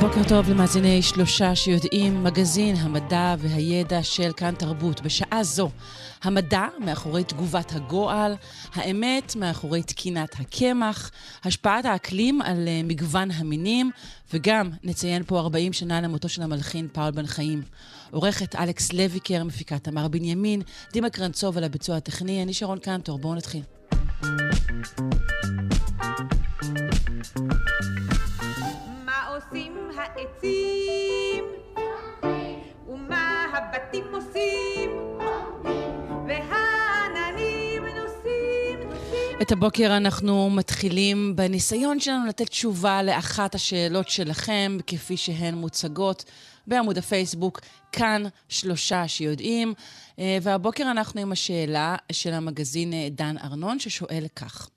בוקר טוב למאזיני שלושה שיודעים, מגזין המדע והידע של כאן תרבות. בשעה זו, המדע מאחורי תגובת הגועל, האמת מאחורי תקינת הקמח, השפעת האקלים על uh, מגוון המינים, וגם נציין פה 40 שנה למותו של המלחין פאול בן חיים. עורכת אלכס לויקר, מפיקה תמר בנימין, דימה קרנצוב על הביצוע הטכני, אני שרון קנטור, בואו נתחיל. העצים? ומה הבתים עושים? והעננים נוסעים, נוסעים... את הבוקר אנחנו מתחילים בניסיון שלנו לתת תשובה לאחת השאלות שלכם, כפי שהן מוצגות בעמוד הפייסבוק, כאן שלושה שיודעים. אה, והבוקר אנחנו עם השאלה של המגזין אה, דן ארנון, ששואל כך: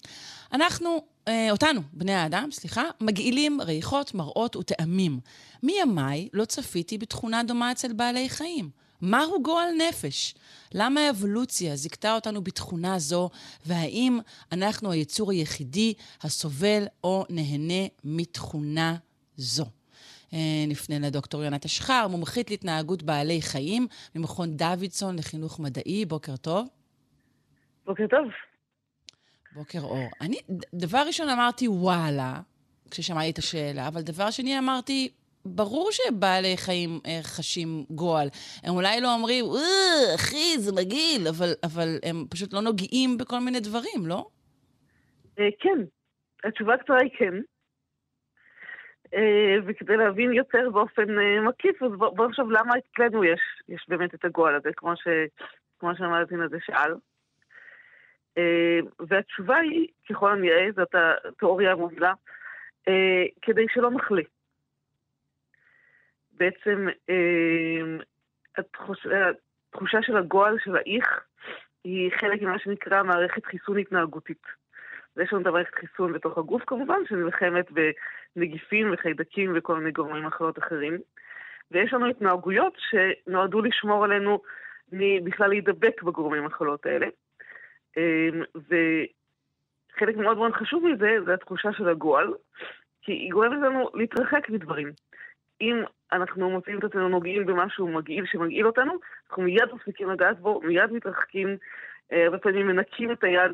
אנחנו אותנו, בני האדם, סליחה, מגעילים ריחות, מראות וטעמים. מימיי לא צפיתי בתכונה דומה אצל בעלי חיים. מהו גועל נפש? למה האבולוציה זיכתה אותנו בתכונה זו, והאם אנחנו היצור היחידי הסובל או נהנה מתכונה זו? אה, נפנה לדוקטור יונת אשחר, מומחית להתנהגות בעלי חיים, ממכון דוידסון לחינוך מדעי. בוקר טוב. בוקר טוב. בוקר אור. אני, דבר ראשון אמרתי וואלה, כששמעתי את השאלה, אבל דבר שני אמרתי, ברור שבעלי חיים אה, חשים גועל. הם אולי לא אומרים, אה, אחי, זה מגעיל, אבל, אבל הם פשוט לא נוגעים בכל מיני דברים, לא? אה, כן. התשובה הקצרה היא כן. אה, וכדי להבין יותר באופן מקיף, אז בואו נחשוב למה אצלנו יש, יש באמת את הגועל הזה, כמו, ש, כמו שהמאזין הזה שאל. אה, והתשובה היא, ככל הנראה, זאת התיאוריה המובילה, אה, כדי שלא נחלה. בעצם אה, התחושה של הגועל, של האיך, היא חלק ממה שנקרא מערכת חיסון התנהגותית. ויש לנו את המערכת חיסון בתוך הגוף כמובן, שנלחמת בנגיפים וחיידקים וכל מיני גורמים אחרות אחרים. ויש לנו התנהגויות שנועדו לשמור עלינו מבכלל להידבק בגורמים המחלות האלה. אמ, וחלק מאוד מאוד חשוב מזה זה התחושה של הגועל, כי היא גורמת לנו להתרחק מדברים. אם אנחנו מוצאים את עצמנו נוגעים במשהו מגעיל שמגעיל אותנו, אנחנו מיד מפסיקים לגעת בו, מיד מתרחקים, אה, הרבה פעמים מנקים את היד,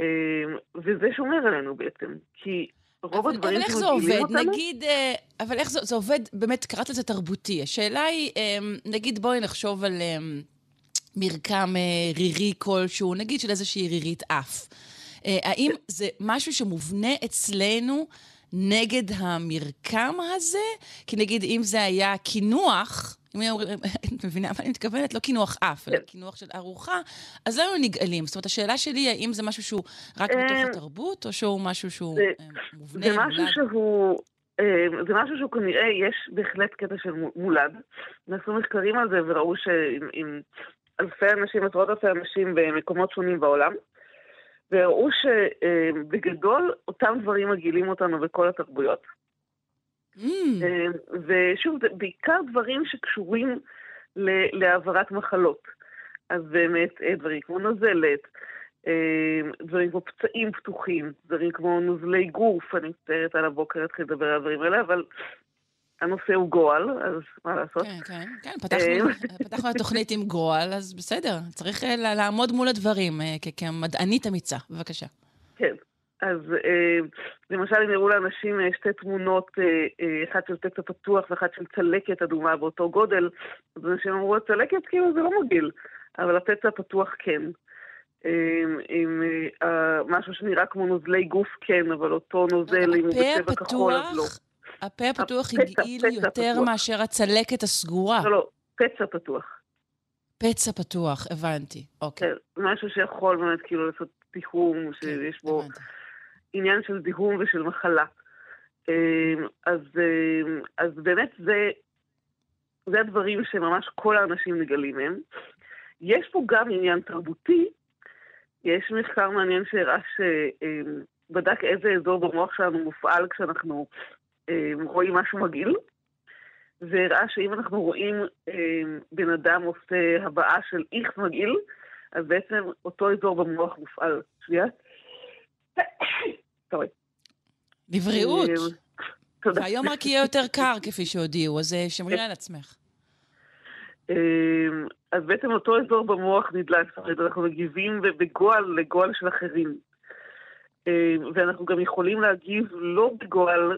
אמ, וזה שומר עלינו בעצם. כי רוב אבל, הדברים אבל איך זה עובד? אותנו... נגיד, אה, אבל איך זה, זה עובד, באמת, קראת לזה תרבותי. השאלה היא, אמ, נגיד, בואי נחשוב על... מרקם אה, רירי כלשהו, נגיד של איזושהי רירית אף. אה, האם זה משהו שמובנה אצלנו נגד המרקם הזה? כי נגיד, אם זה היה קינוח, אם היו אומרים, את מבינה מה אני מתכוונת? לא קינוח אף, אלא כן. קינוח של ארוחה, אז לא היו נגאלים. זאת אומרת, השאלה שלי היא, האם זה משהו שהוא רק בתוך אה, התרבות, או שהוא משהו שהוא מובנה, זה משהו שהוא... זה משהו שהוא כנראה, יש בהחלט קטע של מולד. נעשו מחקרים על זה וראו שאם אלפי אנשים, עשרות אלפי אנשים במקומות שונים בעולם, והראו שבגדול אותם דברים מגעילים אותנו בכל התרבויות. Mm. ושוב, זה בעיקר דברים שקשורים להעברת מחלות. אז באמת, אה, דברים כמו נוזלת, אה, דברים כמו פצעים פתוחים, דברים כמו נוזלי גוף, אני מצטערת על הבוקר להתחיל לדבר על הדברים האלה, אבל הנושא הוא גועל, אז מה לעשות? כן, כן, כן, פתחנו, אה, פתחנו התוכנית עם גועל, אז בסדר, צריך אה, לעמוד מול הדברים אה, כמדענית אמיצה. בבקשה. כן, אז למשל אם יראו לאנשים שתי תמונות, אחת של פצע פתוח ואחת של צלקת אדומה באותו גודל, אז אנשים אמרו, הצלקת כאילו זה לא מגעיל, אבל הפצע הפתוח כן. עם משהו שנראה כמו נוזלי גוף כן, אבל אותו נוזל עם בצבע כחול אז לא. הפה הפתוח הגעיל יותר פתוח. מאשר הצלקת הסגורה. לא, לא, פצע פתוח. פצע פתוח, הבנתי, אוקיי. כן, משהו שיכול באמת כאילו לעשות דיהום, כן, שיש בו הבנתי. עניין של דיהום ושל מחלה. אמ, אז, אמ, אז באמת זה, זה הדברים שממש כל האנשים נגלים מהם. יש פה גם עניין תרבותי, יש מחקר מעניין שהראה שבדק איזה אזור במוח שלנו מופעל כשאנחנו רואים משהו מגעיל, והראה שאם אנחנו רואים אה, בן אדם עושה הבעה של איכס מגעיל, אז בעצם אותו אזור במוח מופעל. שנייה. סורי. לבריאות. אה, תודה. והיום רק יהיה יותר קר, כפי שהודיעו, אז אה, שמרי על עצמך. אז בעצם אותו אזור במוח נדלק, אנחנו מגיבים בגועל לגועל של אחרים. ואנחנו גם יכולים להגיב לא בגועל,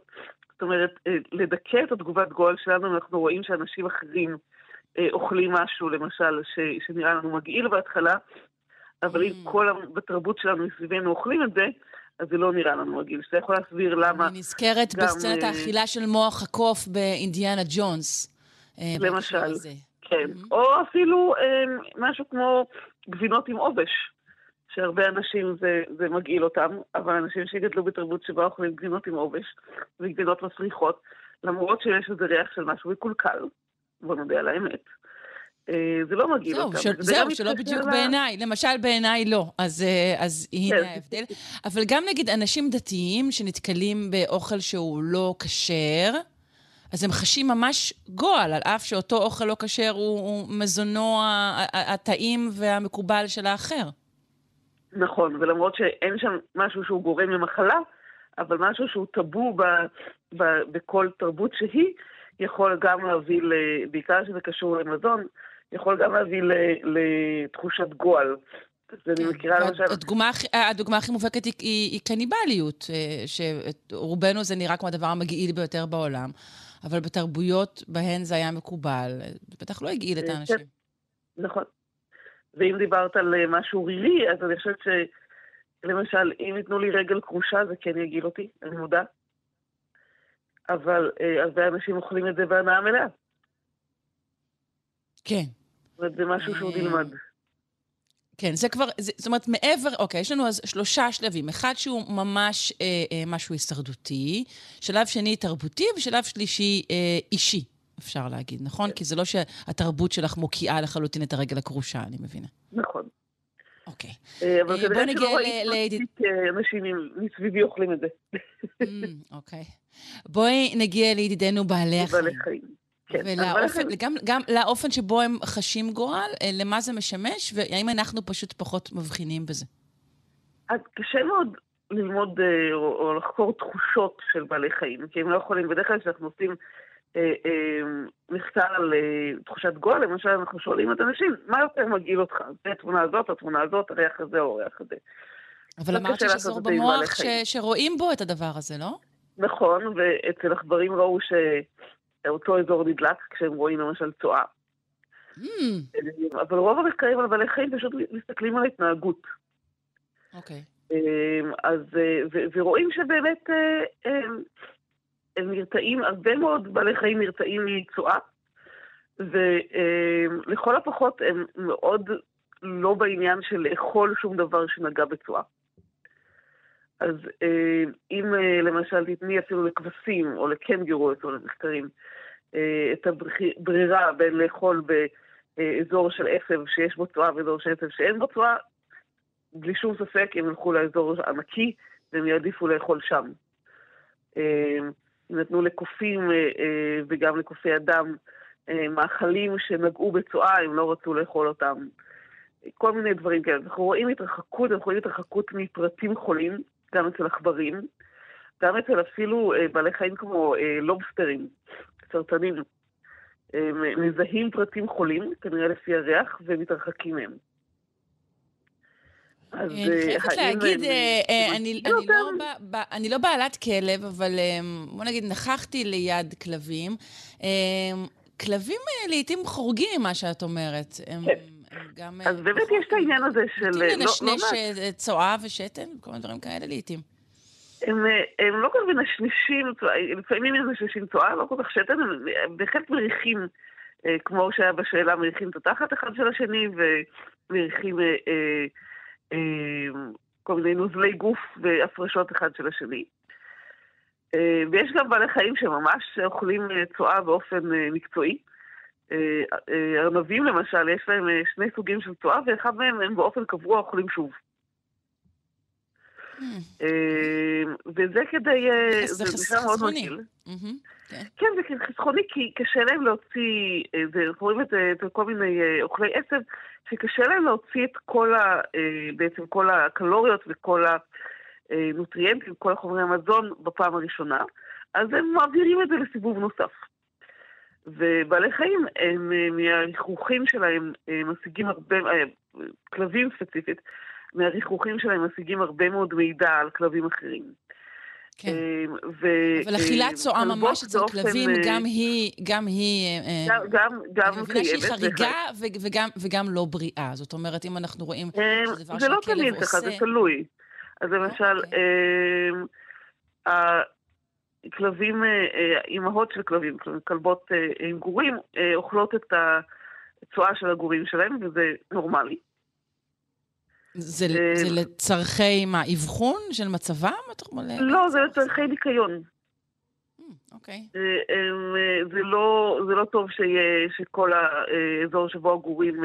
זאת אומרת, אה, לדכא את התגובת גועל שלנו, אנחנו רואים שאנשים אחרים אה, אוכלים משהו, למשל, ש, שנראה לנו מגעיל בהתחלה, אבל אם Mm. כל ה- בתרבות שלנו מסביבנו אוכלים את זה, אז זה לא נראה לנו מגעיל. שאתה יכול להסביר למה, אני נזכרת גם, בסצנת אה, האכילה של מוח הקוף באינדיאנה ג'ונס. למשל. כן. Mhm. או אפילו משהו כמו גבינות עם עובש, שהרבה אנשים זה, זה מגעיל אותם, אבל אנשים שגדלו בתרבות שבה אוכלים גבינות עם עובש וגבינות מסריחות, למרות שיש איזה ריח של משהו מקולקל, בוא נודה על האמת, אה, זה לא מגעיל זהו, אותם. של, וזה זהו, שלא בדיוק ל- בעיניי. למשל, בעיניי לא. אז, אה, אז הנה כן. ההבדל. אבל גם נגיד אנשים דתיים שנתקלים באוכל שהוא לא כשר, אז הם חשים ממש גועל, על אף שאותו אוכל לא כשר הוא, הוא מזונו הטעים והמקובל של האחר. נכון, ולמרות שאין שם משהו שהוא גורם למחלה, אבל משהו שהוא טאבו ב, ב, בכל תרבות שהיא, יכול גם להביא, ל, בעיקר שזה קשור למזון, יכול גם להביא ל, לתחושת גועל. למשל... הדוגמה, הכי- הדוגמה הכי מובהקת היא, היא, היא קניבליות, אה, שרובנו זה נראה כמו הדבר המגעיל ביותר בעולם, אבל בתרבויות בהן זה היה מקובל, זה בטח לא הגעיל את אה, האנשים. נכון. ואם דיברת על אה, משהו רירי, אז אני חושבת שלמשל, אם ייתנו לי רגל כרושה, זה כן יגעיל אותי, אני מודה. אבל אה, הרבה אנשים אוכלים את זה בהנאה מלאה. כן. זאת אומרת, זה משהו שהוא אה, נלמד. כן, זה כבר, זה, זאת אומרת, מעבר, אוקיי, יש לנו אז שלושה שלבים. אחד שהוא ממש אה, אה, משהו הישרדותי, שלב שני תרבותי, ושלב שלישי אה, אישי, אפשר להגיד, נכון? כן. כי זה לא שהתרבות שלך מוקיעה לחלוטין את הרגל הכרושה, אני מבינה. נכון. אוקיי. אה, אבל אה, כנראה שלא ראיתי אה, אנשים עם- מסביבי אוכלים את זה. Mm, אוקיי. בואי נגיע לידידינו בעלי החיים. בעלי חיים. כן, ולאופן, גם, גם לאופן שבו הם חשים גורל, למה זה משמש, והאם אנחנו פשוט פחות מבחינים בזה. אז קשה מאוד ללמוד או לחקור תחושות של בעלי חיים, כי הם לא יכולים, בדרך כלל כשאנחנו עושים אה, אה, מחקר על אה, תחושת גועל, למשל אנחנו שואלים את האנשים, מה יותר מגעיל אותך? זה התמונה הזאת, התמונה הזאת, הריח הזה או הריח הזה. אבל אמרת שיש אזור במוח ש... שרואים בו את הדבר הזה, לא? נכון, ואצל עכברים ראו שאותו אזור נדלק כשהם רואים למשל צואה. Mm, אבל רוב המחקרים על בעלי חיים פשוט מסתכלים על ההתנהגות. אוקיי. אמ, אז, ורואים שבאמת הם, נרתעים, הרבה מאוד בעלי חיים נרתעים מצואה, ולכל הפחות הם מאוד לא בעניין של לאכול שום דבר שנגע בצואה. אז אה, אם אה, למשל תתני אפילו לכבשים או לקנגורו, או למחקרים, אה, את הברירה בין לאכול באזור של עשב שיש בו צואה ואזור של עשב שאין בו צואה, בלי שום ספק הם ילכו לאזור הנקי והם יעדיפו לאכול שם. נתנו לקופים אה, אה, וגם לקופי אדם אה, מאכלים שנגעו בצואה, הם לא רצו לאכול אותם. כל מיני דברים כאלה. אנחנו רואים התרחקות, אנחנו רואים התרחקות מפרטים חולים, גם אצל עכברים, גם אצל אפילו בעלי חיים כמו לובסטרים, סרטנים. מזהים פרטים חולים, כנראה לפי הריח, ומתרחקים מהם. אז אני אה, חייבת להגיד, אה, אה, אני לא לא ב- אני לא בעלת כלב, אבל אה, בוא נגיד, נכחתי ליד כלבים. אה, כלבים אה, לעיתים חורגים ממה שאת אומרת. כן. גם... אה, אז באמת יש את העניין הזה של... אה, לא- לנשנש. אה, צואה ושתן, כל מיני דברים כאלה לעיתים. הם, אה, הם לא כל כך מנשנשים, לפעמים הם מנשנשים צואה, לא כל כך שתן, הם בהחלט מריחים, אה, כמו שהיה בשאלה, מריחים את התחת אחד של השני, ומריחים אה, אה, אה, כל מיני נוזלי גוף והפרשות אחד של השני. אה, ויש גם בעלי חיים שממש אוכלים אה, צואה באופן אה, מקצועי. אה, אה, ארנבים למשל, יש להם אה, שני סוגים של צואה, ואחד מהם הם באופן קבוע אוכלים שוב. אה, וזה כדי... אה, זה בכלל מאוד חסכוני. מגעיל. כן. כן, זה חסכוני כי קשה להם להוציא, אה, רואים את זה כל מיני אוכלי עשב, שקשה להם להוציא את כל ה... בעצם כל הקלוריות וכל הנוטריאנטים, כל החומרי המזון בפעם הראשונה, אז הם מעבירים את זה לסיבוב נוסף. ובעלי חיים, הם, מהריחוכים שלהם משיגים הרבה, כלבים ספציפית, מהריחוכים שלהם משיגים הרבה מאוד מידע על כלבים אחרים. כן. אה, ו, אבל אכילת צואה כלבות ממש אצל כלבים, אה, גם היא, גם היא... אה, גם, גם, גם אני מבינה שהיא חריגה וגם, וגם לא בריאה. זאת אומרת, אם אנחנו רואים אה, שזה דבר זה לא שהכלב תמיד ככה, זה עושה... תלוי. אז למשל, אוקיי. אה, הכלבים, אה, אה, אימהות של כלבים, כלבות אה, עם גורים, אה, אוכלות את הצואה של הגורים שלהם, וזה נורמלי. זה, אה, זה לצורכי מה, אבחון של מצבם? לא, זה לצורכי ניקיון. Hmm, אוקיי. אה, אה, זה לא, זה לא טוב שכל האזור שבו הגורים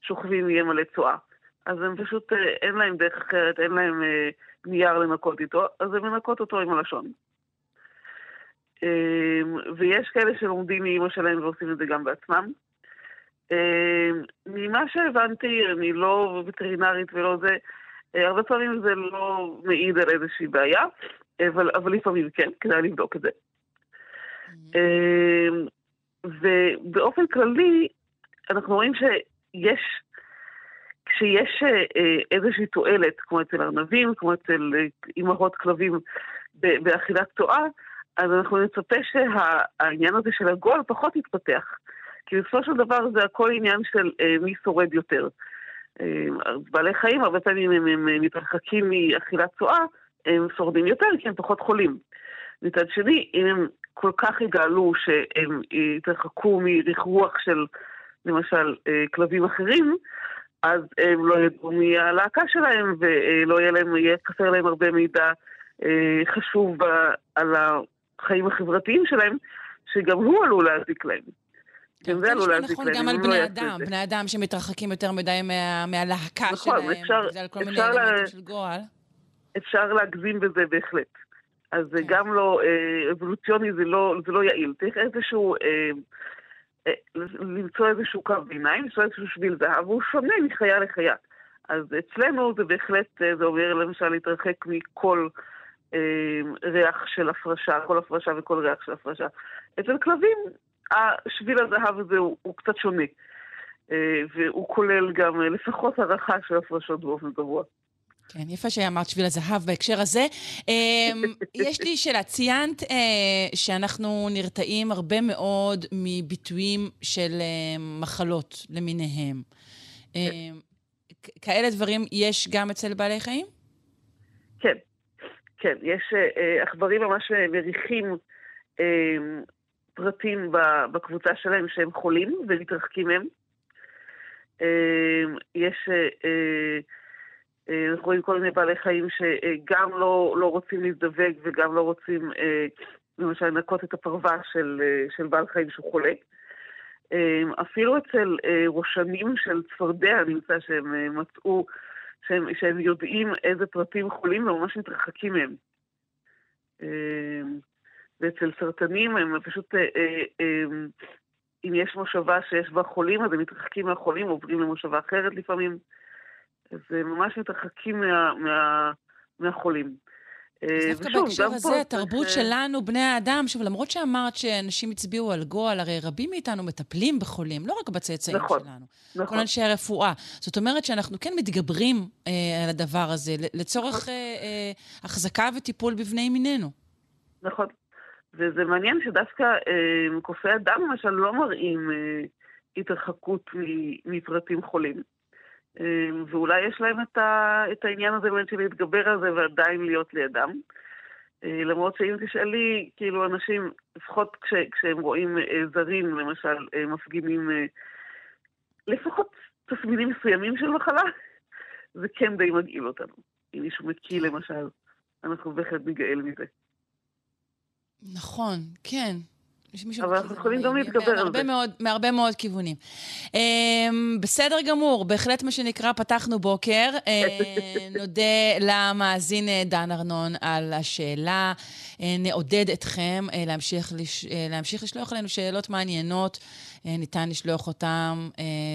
שוכבים יהיה מלא צואה. אז הם פשוט, אין להם דרך אחרת, אין להם נייר לנקות איתו, אז הם מנקות אותו עם הלשון. ויש כאלה שלומדים מאימא שלהם ועושים את זה גם בעצמם. אה, ממה שהבנתי, אני לא וטרינרית ולא זה, אה, הרבה פעמים זה לא מעיד על איזושהי בעיה, אבל, אבל לפעמים כן, כדאי לבדוק את זה. אמ, ובאופן כללי, אנחנו רואים שיש, כשיש אה, איזושהי תועלת, כמו אצל ארנבים, כמו אצל אה, אימהות כלבים באכילת צואה, אז אנחנו נצפה שהעניין הזה של הגול פחות יתפתח. כי בסופו של דבר זה הכל עניין של אה, מי שורד יותר. אה, בעלי חיים, הרבה פעמים הם, הם מתרחקים מאכילת צואה, הם שורדים יותר כי הם פחות חולים. מצד שני, אם הם כל כך יגאלו שהם יתרחקו מריחוח של למשל אה, כלבים אחרים, אז הם לא ידעו מי הלהקה שלהם ולא יהיה להם, יהיה חסר להם הרבה מידע אה, חשוב ב- על החיים החברתיים שלהם, שגם הוא עלול להזיק להם. כן, גם זה זה עלול להזיק נכון להם, גם אם על לא בני אדם, זה. בני אדם שמתרחקים יותר מדי מה, מהלהקה נכון, שלהם, אפשר- בגלל כל מיני אלמנטים של גועל. אפשר להגזים בזה בהחלט. אז זה כן. גם לא, אה, אבולוציוני זה לא, זה לא יעיל. צריך איזשהו, אה, אה, למצוא איזשהו קו ביניים, למצוא איזשהו שביל זהב, והוא שונה מחיה לחיה. אז אצלנו זה בהחלט, אה, זה אומר למשל להתרחק מכל אה, ריח של הפרשה, כל הפרשה וכל ריח של הפרשה. אצל כלבים, השביל הזהב הזה הוא, הוא קצת שונה. אה, והוא כולל גם אה, לפחות הערכה של הפרשות באופן קבוע. כן, יפה שאמרת שביל הזהב בהקשר הזה. אמ, יש לי שאלה, ציינת אה, שאנחנו נרתעים הרבה מאוד מביטויים של אה, מחלות למיניהם. אה, כ- כאלה דברים יש גם אצל בעלי חיים? כן, כן, יש אה, אה, עכברים ממש אה, מריחים אה, פרטים בקבוצה שלהם שהם חולים ומתרחקים מהם. אה, יש, אה, אה, אה, אנחנו רואים כל מיני בעלי חיים שגם לא, לא רוצים להזדווג וגם לא רוצים למשל לנקות את הפרווה של, של בעל חיים שהוא חולה. אה, אפילו אצל ראשנים של צפרדע נמצא שהם מצאו שהם, שהם יודעים איזה פרטים חולים וממש מתרחקים מהם. אה, ואצל סרטנים הם פשוט, אה, אה, אה, אם יש מושבה שיש בה חולים, אז הם מתרחקים מהחולים, עוברים למושבה אחרת לפעמים. אז הם ממש מתרחקים מה, מה, מהחולים. אה, דווקא בהקשר הזה, התרבות אה, שלנו, בני האדם, שוב, למרות שאמרת שאנשים הצביעו על גועל, הרי רבים מאיתנו מטפלים בחולים, לא רק בצאצאים נכון, שלנו. נכון. כל אנשי הרפואה. זאת אומרת שאנחנו כן מתגברים אה, על הדבר הזה, לצורך אה, אה, החזקה וטיפול בבני מינינו. נכון. וזה מעניין שדווקא אה, קופי אדם למשל לא מראים אה, התרחקות מפרטים חולים. אה, ואולי יש להם את, ה, את העניין הזה באמת של להתגבר על זה ועדיין להיות לידם. אה, למרות שאם תשאלי, כאילו אנשים, לפחות כש, כשהם רואים אה, זרים, למשל, אה, מפגינים אה, לפחות תסמינים מסוימים של מחלה, זה כן די מגעיל אותנו. אם מישהו מקיא למשל, אנחנו בהחלט ניגאל מזה. נכון, כן. אבל אנחנו יכולים גם להתגבר על זה. מאוד, מהרבה מאוד כיוונים. אמ, בסדר גמור, בהחלט מה שנקרא, פתחנו בוקר. אה, נודה למאזין אה, דן ארנון על השאלה. אה, נעודד אתכם להמשיך, לש... להמשיך לשלוח אלינו שאלות מעניינות. ניתן לשלוח אותם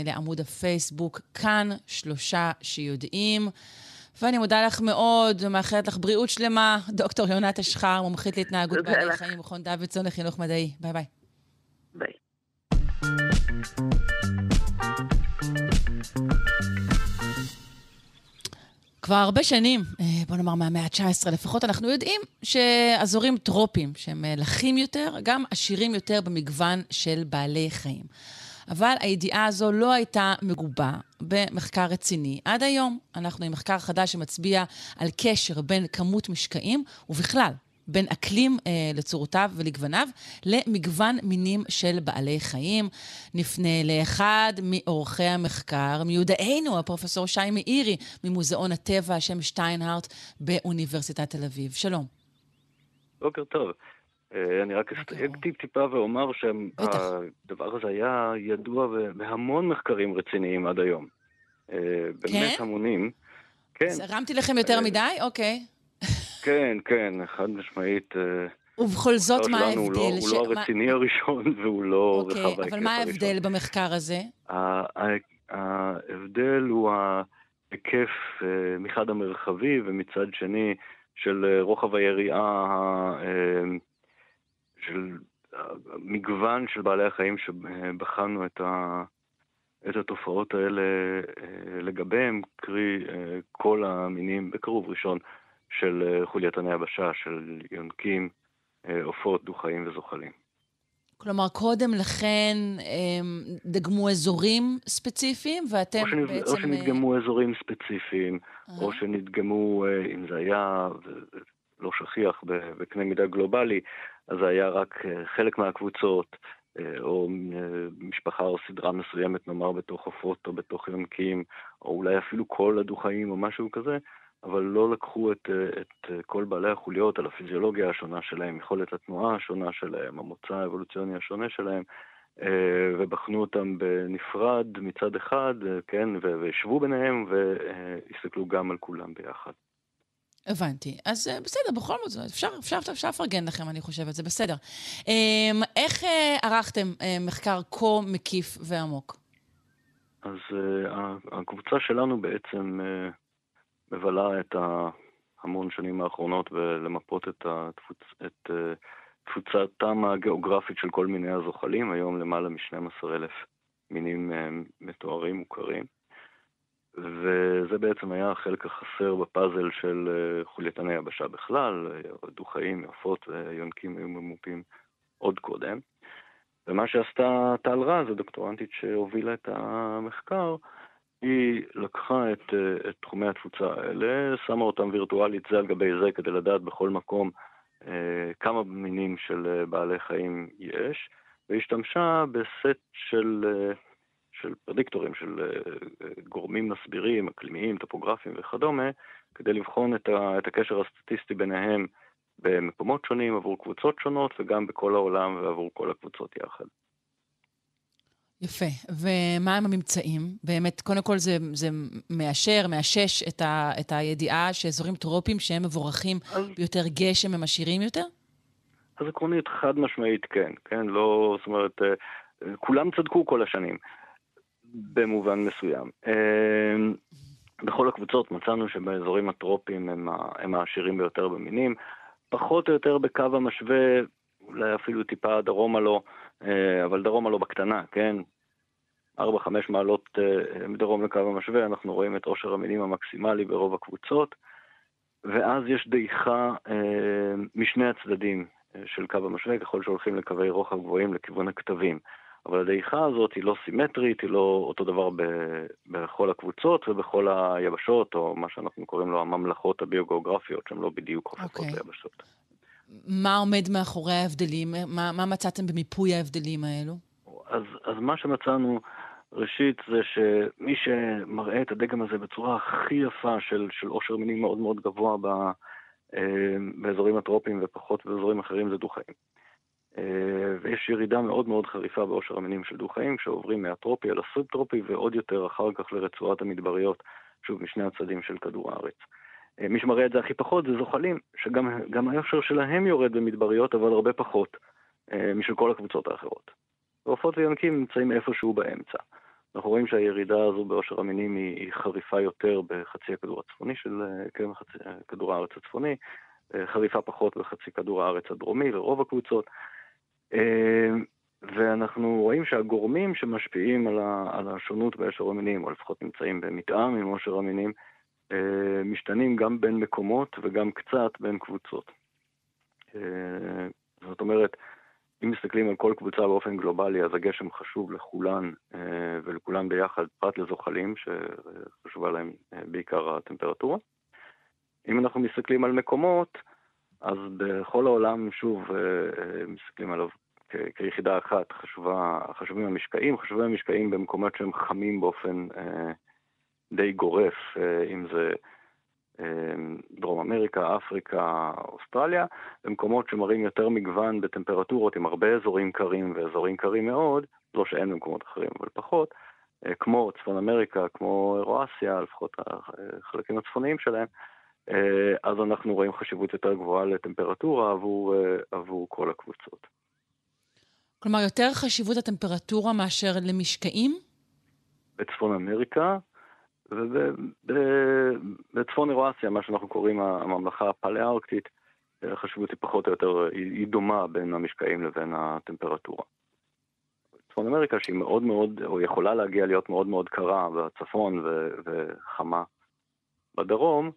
לעמוד הפייסבוק, כאן שלושה שיודעים. ואני מודה לך מאוד, ומאחלת לך בריאות שלמה, דוקטור יונת אשחר, מומחית להתנהגות בעלי. חיים, מכון דוידסון לחינוך מדעי. ביי ביי. ביי. כבר הרבה שנים, אה, בוא נאמר מהמאה ה-19 לפחות, אנחנו יודעים שאזורים טרופיים, שהם אה, לחים יותר, גם עשירים יותר במגוון של בעלי חיים. אבל הידיעה הזו לא הייתה מגובה במחקר רציני. עד היום אנחנו עם מחקר חדש שמצביע על קשר בין כמות משקעים, ובכלל, בין אקלים אה, לצורותיו ולגווניו, למגוון מינים של בעלי חיים. נפנה לאחד מאורחי המחקר, מיודענו, הפרופסור שי מאירי, ממוזיאון הטבע, השם שטיינהארט, באוניברסיטת תל אביב. שלום. בוקר טוב. אה, אני רק אסתייג. טיפ-טיפה ואומר. שהדבר הזה היה ידוע בהמון מחקרים רציניים עד היום. אה, באמת כן? המונים. כן, אז הרמתי לכם יותר אה, מדי? אוקיי. כן, כן, חד משמעית. ובכל זאת, מה הוא לא- ההבדל? הוא ש- לא מה- הרציני הראשון והוא לא אוקיי, רחב ההיקף אבל מה הראשון. ההבדל במחקר הזה? ההבדל הוא ההיקף מחד המרחבי ומצד שני של רוחב היריעה, של המגוון של בעלי החיים שבחנו את, ה, את התופעות האלה אה, לגביהם, קרי אה, כל המינים בקירוב ראשון של אה, חולייתני היבשה, של יונקים, אה, עופות, דו-חיים וזוחלים. כלומר, קודם לכן אמ, דגמו אזורים ספציפיים, ואתם או, שנד... בעצם... או שנדגמו אזורים ספציפיים, אה, או שנדגמו, אה, אם זה היה לא שכיח בקנה מידה גלובלי, אז זה היה רק אה, חלק מהקבוצות, אה, או אה, משפחה או סדרה מסוימת, נאמר, בתוך עופות או בתוך יונקים, או אולי אפילו כל הדו-חיים או משהו כזה, אבל לא לקחו את, את כל בעלי החוליות על הפיזיולוגיה השונה שלהם, יכולת התנועה השונה שלהם, המוצא האבולוציוני השונה שלהם, ובחנו אותם בנפרד מצד אחד, כן, ו- והשוו ביניהם והסתכלו גם על כולם ביחד. הבנתי. אז אה, בסדר, בכל זאת, אפשר, אפשר, אפשר לפרגן לכם, אני חושבת, זה בסדר. אמ, איך אה, ערכתם אה, מחקר כה מקיף ועמוק? אז הקבוצה שלנו בעצם מבלה את ההמון שנים האחרונות בלמפות את, התפוצ... את תפוצתם הגיאוגרפית של כל מיני הזוחלים, היום למעלה מ-12,000 מינים מתוארים מוכרים. וזה בעצם היה החלק החסר בפאזל של uh, חולייתני יבשה בכלל, דו-חיים, עופות ויונקים היו ממופים עוד קודם. ומה שעשתה טל רז, הדוקטורנטית שהובילה את המחקר, היא לקחה את, אה, את תחומי התפוצה האלה, שמה אותם וירטואלית זה על גבי זה כדי לדעת בכל מקום אה, כמה מינים של אה, בעלי חיים יש, והשתמשה בסט של, אה, של פרדיקטורים, של אה, אה, גורמים מסבירים, אקלימיים, טופוגרפיים וכדומה, כדי לבחון את, ה, את הקשר הסטטיסטי ביניהם במקומות שונים עבור קבוצות שונות וגם בכל העולם ועבור כל הקבוצות יחד. יפה. ומה הם הממצאים? באמת, קודם כל זה, זה מאשר, מאשש את, ה, את הידיעה שאזורים טרופיים שהם מבורכים אז, ביותר גשם הם עשירים יותר? אז עקרונית חד משמעית כן, כן, לא, זאת אומרת, אה, כולם צדקו כל השנים, במובן מסוים. אה, בכל הקבוצות מצאנו שבאזורים הטרופיים הם, העשירים ביותר במינים, פחות או יותר בקו המשווה, אולי אפילו טיפה דרומה לא, אבל דרומה לא בקטנה, כן? 4-5 מעלות אה, מדרום לקו המשווה, אנחנו רואים את עושר המינים המקסימלי ברוב הקבוצות, ואז יש דעיכה אה, משני הצדדים של קו המשווה, ככל שהולכים לקווי רוחב גבוהים לכיוון הכתבים. אבל הדעיכה הזאת היא לא סימטרית, היא לא אותו דבר ב- בכל הקבוצות ובכל היבשות, או מה שאנחנו קוראים לו הממלכות הביוגיאוגרפיות, שהן לא בדיוק חופפות אוקיי. ליבשות. מה עומד מאחורי ההבדלים? מה, מה מצאתם במיפוי ההבדלים האלו? אז, אז מה שמצאנו, ראשית, זה שמי שמראה את הדגם הזה בצורה הכי יפה של, של עושר מינים מאוד מאוד גבוה ב, אה, באזורים הטרופיים ופחות באזורים אחרים זה דו-חיים. אה, ויש ירידה מאוד מאוד חריפה בעושר המינים של דו-חיים, כשעוברים מהטרופי אל הסובטרופי ועוד יותר אחר כך לרצועת המדבריות, שוב, משני הצדדים של כדור הארץ. אה, מי שמראה את זה הכי פחות זה זוחלים, שגם היושר שלהם יורד במדבריות, אבל הרבה פחות אה, משל כל הקבוצות האחרות. ועופות ויונקים נמצאים איפשהו באמצע. אנחנו רואים שהירידה הזו בעושר המינים היא, היא חריפה יותר בחצי הכדור הצפוני של כן, חצי, כדור הארץ הצפוני, חריפה פחות בחצי כדור הארץ הדרומי לרוב הקבוצות. אה, ואנחנו רואים שהגורמים שמשפיעים על, ה, על השונות בעשר המינים, או לפחות נמצאים במתאם עם עושר המינים, אה, משתנים גם בין מקומות וגם קצת בין קבוצות. אה, זאת אומרת, אם מסתכלים על כל קבוצה באופן גלובלי, אז הגשם חשוב לכולן ולכולן ביחד, פרט לזוחלים, שחשובה להם בעיקר הטמפרטורה. אם אנחנו מסתכלים על מקומות, אז בכל העולם, שוב, אה, אה, מסתכלים עליו כיחידה אחת, חשובה, חשובים המשקעים, חשובים המשקעים במקומות שהם חמים באופן אה, די גורף, אה, אם זה אה, דרום אמריקה, אפריקה, אוסטרליה, במקומות שמראים יותר מגוון בטמפרטורות עם הרבה אזורים קרים ואזורים קרים מאוד, לא שאין במקומות אחרים אבל פחות, כמו צפון אמריקה, כמו אירואסיה, לפחות החלקים הצפוניים שלהם, אז אנחנו רואים חשיבות יותר גבוהה לטמפרטורה עבור, עבור כל הקבוצות. כלומר, יותר חשיבות הטמפרטורה מאשר למשקעים? בצפון אמריקה ובצפון אירואסיה, מה שאנחנו קוראים הממלכה הפלאארקטית, החשיבות היא פחות או יותר, היא דומה בין המשקעים לבין הטמפרטורה. צפון אמריקה שהיא מאוד מאוד, או יכולה להגיע להיות מאוד מאוד קרה בצפון וחמה בדרום,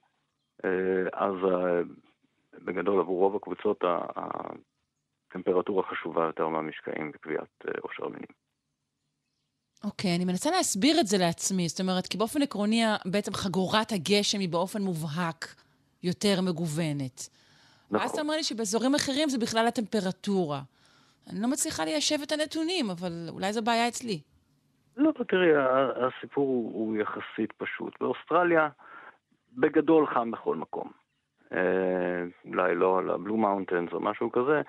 אה, אז אה, בגדול עבור רוב הקבוצות הטמפרטורה חשובה יותר מהמשקעים בקביעת אה, עושר המינים. אוקיי, okay, אני מנסה להסביר את זה לעצמי. זאת אומרת, כי באופן עקרוני, בעצם חגורת הגשם היא באופן מובהק יותר מגוונת. נכון. ואז אתה אומר לי שבאזורים אחרים זה בכלל הטמפרטורה. אני לא מצליחה ליישב את הנתונים, אבל אולי זו בעיה אצלי. לא, תראי, הסיפור הוא יחסית פשוט. באוסטרליה, בגדול חם בכל מקום. אה, אולי לא על הבלו מאונטנס או משהו כזה,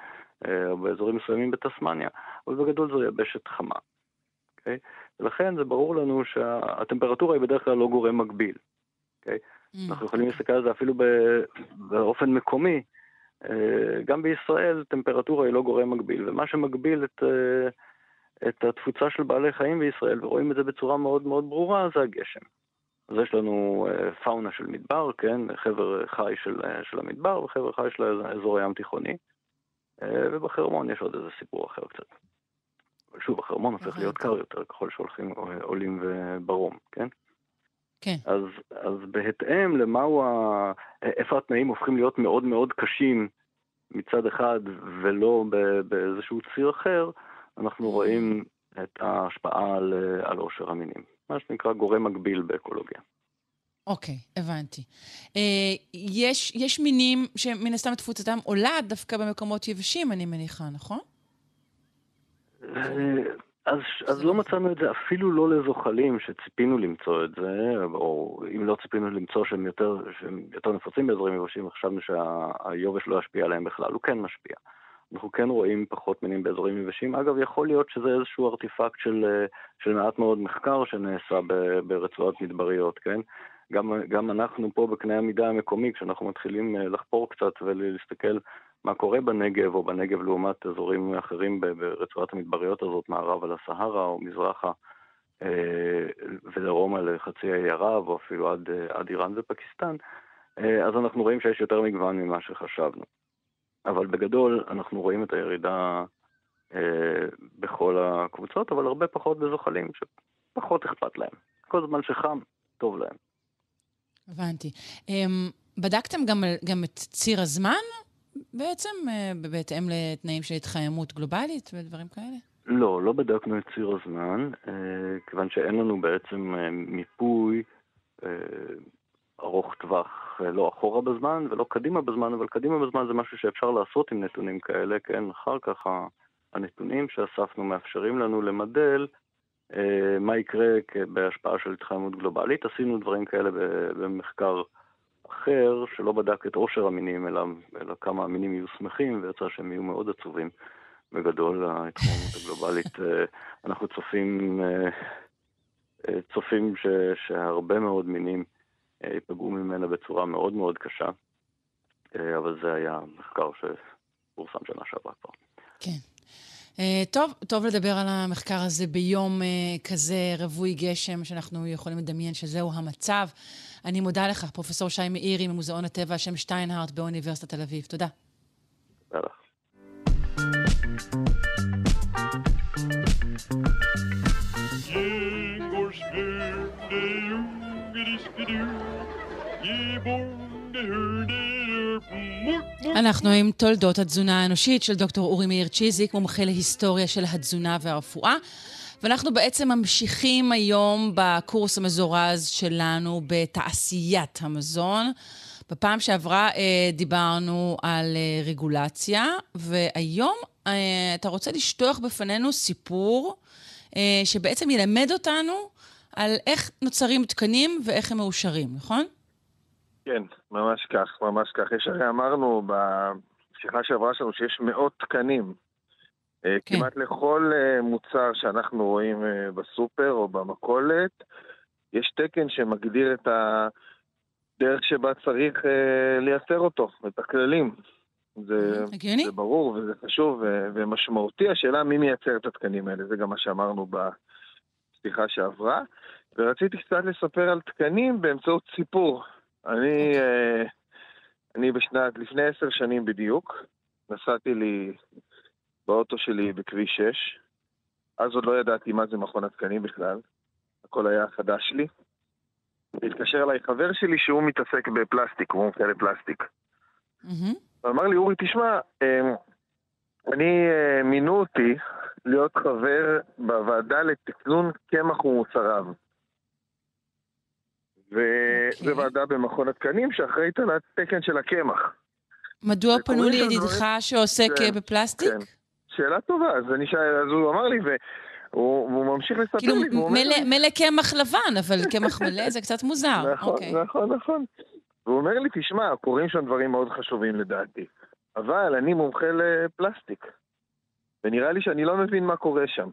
או באזורים מסוימים בתסמניה, אבל בגדול זו יבשת חמה. Okay? אוקיי? ולכן זה ברור לנו שהטמפרטורה היא בדרך כלל לא גורם מקביל. Okay? אוקיי? Mm, אנחנו יכולים להסתכל על זה אפילו באופן מקומי. אה, גם בישראל טמפרטורה היא לא גורם מקביל, ומה שמגביל את, את התפוצה של בעלי חיים בישראל, ורואים את זה בצורה מאוד מאוד ברורה, זה הגשם. אז יש לנו אה, פאונה של מדבר, כן, חבר חי של, אה, של המדבר וחבר חי של האזור הים תיכוני, אה, ובחרמון יש עוד איזה סיפור אחר קצת. אבל שוב, החרמון הופך להיות קר יותר ככל שהולכים, עולים וברום, כן? כן. אז, אז בהתאם למהו ה... איפה התנאים הופכים להיות מאוד מאוד קשים מצד אחד ולא באיזשהו ציר אחר, אנחנו mm. רואים את ההשפעה על, על עושר המינים. מה שנקרא גורם מקביל באקולוגיה. אוקיי, okay, הבנתי. Uh, יש, יש מינים שמן הסתם תפוצתם עולה דווקא במקומות יבשים, אני מניחה, נכון? אה, אז, אז לא מצאנו את זה אפילו לא לזוחלים שציפינו למצוא את זה, או אם לא ציפינו למצוא שהם יותר, שהם יותר נפוצים באזורים יבשים, חשבנו שהיובש לא ישפיע עליהם בכלל, הוא כן משפיע. אנחנו כן רואים פחות מינים באזורים יבשים. אגב, יכול להיות שזה איזשהו ארטיפקט של, אה, של מעט מאוד מחקר שנעשה ברצועות מדבריות, כן? גם, גם אנחנו פה בקנה המידה המקומי, כשאנחנו מתחילים אה, לחפור קצת ולהסתכל מה קורה בנגב או בנגב לעומת אזורים אחרים ברצועת המדבריות הזאת, מערב על הסהרה או מזרחה אה, ודרומה לחצי האי ערב או אפילו עד, עד איראן ופקיסטן, אז אנחנו רואים שיש יותר מגוון ממה שחשבנו. אבל בגדול אנחנו רואים את הירידה אה, בכל הקבוצות, אבל הרבה פחות בזוחלים, שפחות אכפת להם. כל זמן שחם, טוב להם. הבנתי. Um, בדקתם גם, גם את ציר הזמן בעצם, uh, בהתאם לתנאים של התחממות גלובלית ודברים כאלה? לא, לא בדקנו את ציר הזמן, uh, כיוון שאין לנו בעצם uh, מיפוי ארוך טווח, אה, לא אחורה בזמן ולא קדימה בזמן, אבל קדימה בזמן זה משהו שאפשר לעשות עם נתונים כאלה, כן? אחר כך הנתונים שאספנו מאפשרים לנו למדל אה, מה יקרה בהשפעה של התחממות גלובלית. עשינו דברים כאלה במחקר אחר, שלא בדק את עושר המינים, אלא, אלא כמה המינים יהיו שמחים, ויצא שהם יהיו מאוד עצובים בגדול, ההתחממות הגלובלית. אה, אנחנו צופים, אה, אה, צופים ש, שהרבה מאוד מינים אה, ייפגעו ממנה בצורה מאוד מאוד קשה, אה, אבל זה היה מחקר שפורסם שנה שעברה כבר. כן. Uh, טוב, טוב לדבר על המחקר הזה ביום uh, כזה רווי גשם, שאנחנו יכולים לדמיין שזהו המצב. אני מודה לך, פרופ' שי מאירי ממוזיאון הטבע השם שטיינהארט באוניברסיטת תל אביב. תודה. תודה לך. אנחנו עם תולדות התזונה האנושית של דוקטור אורי מאיר צ'יזיק, מומחה להיסטוריה של התזונה והרפואה. ואנחנו בעצם ממשיכים היום בקורס המזורז שלנו בתעשיית המזון. בפעם שעברה אה, דיברנו על אה, רגולציה, והיום אה, אתה רוצה לשטוח בפנינו סיפור אה, שבעצם ילמד אותנו על איך נוצרים תקנים ואיך הם מאושרים, נכון? כן, ממש כך, ממש כך. יש הרי אמרנו בשיחה שעברה שלנו שיש מאות תקנים. אה, כן. כמעט לכל אה, מוצר שאנחנו רואים אה, בסופר או במכולת, יש תקן שמגדיר את הדרך שבה צריך לייצר אותו, את הכללים. זה, הגיוני. זה ברור וזה חשוב ומשמעותי. השאלה מי מייצר את התקנים האלה, זה גם מה שאמרנו בשיחה שעברה. ורציתי קצת לספר על תקנים באמצעות סיפור. אני, אה, אני בשנת, לפני עשר שנים בדיוק, נסעתי לי באוטו שלי בכביש 6. אז עוד לא ידעתי מה זה מכון התקנים בכלל. הכל היה חדש לי. התקשר אליי חבר שלי שהוא מתעסק בפלסטיק, הוא מומחה לפלסטיק. הוא אמר לי, אורי, תשמע, אמ, אני, אה, מינו אותי להיות חבר בוועדה לתכנון קמח ומוצריו. וזו אוקיי. ועדה במכון התקנים שאחראית על התקן של הקמח. מדוע פנו שם לידידך שעוסק כן, אה, בפלסטיק? כן. שאלה טובה, אז, אני ש... אז הוא אמר לי, והוא ממשיך לספר כאילו, לי, אומר מלא- לי, קמח לבן, אבל קמח מלא זה קצת מוזר. נכון, אוקיי. נכון, נכון. והוא אומר לי, תשמע, קורים שם דברים מאוד חשובים לדעתי, אבל אני מומחה לפלסטיק, ונראה לי שאני לא מבין מה קורה שם.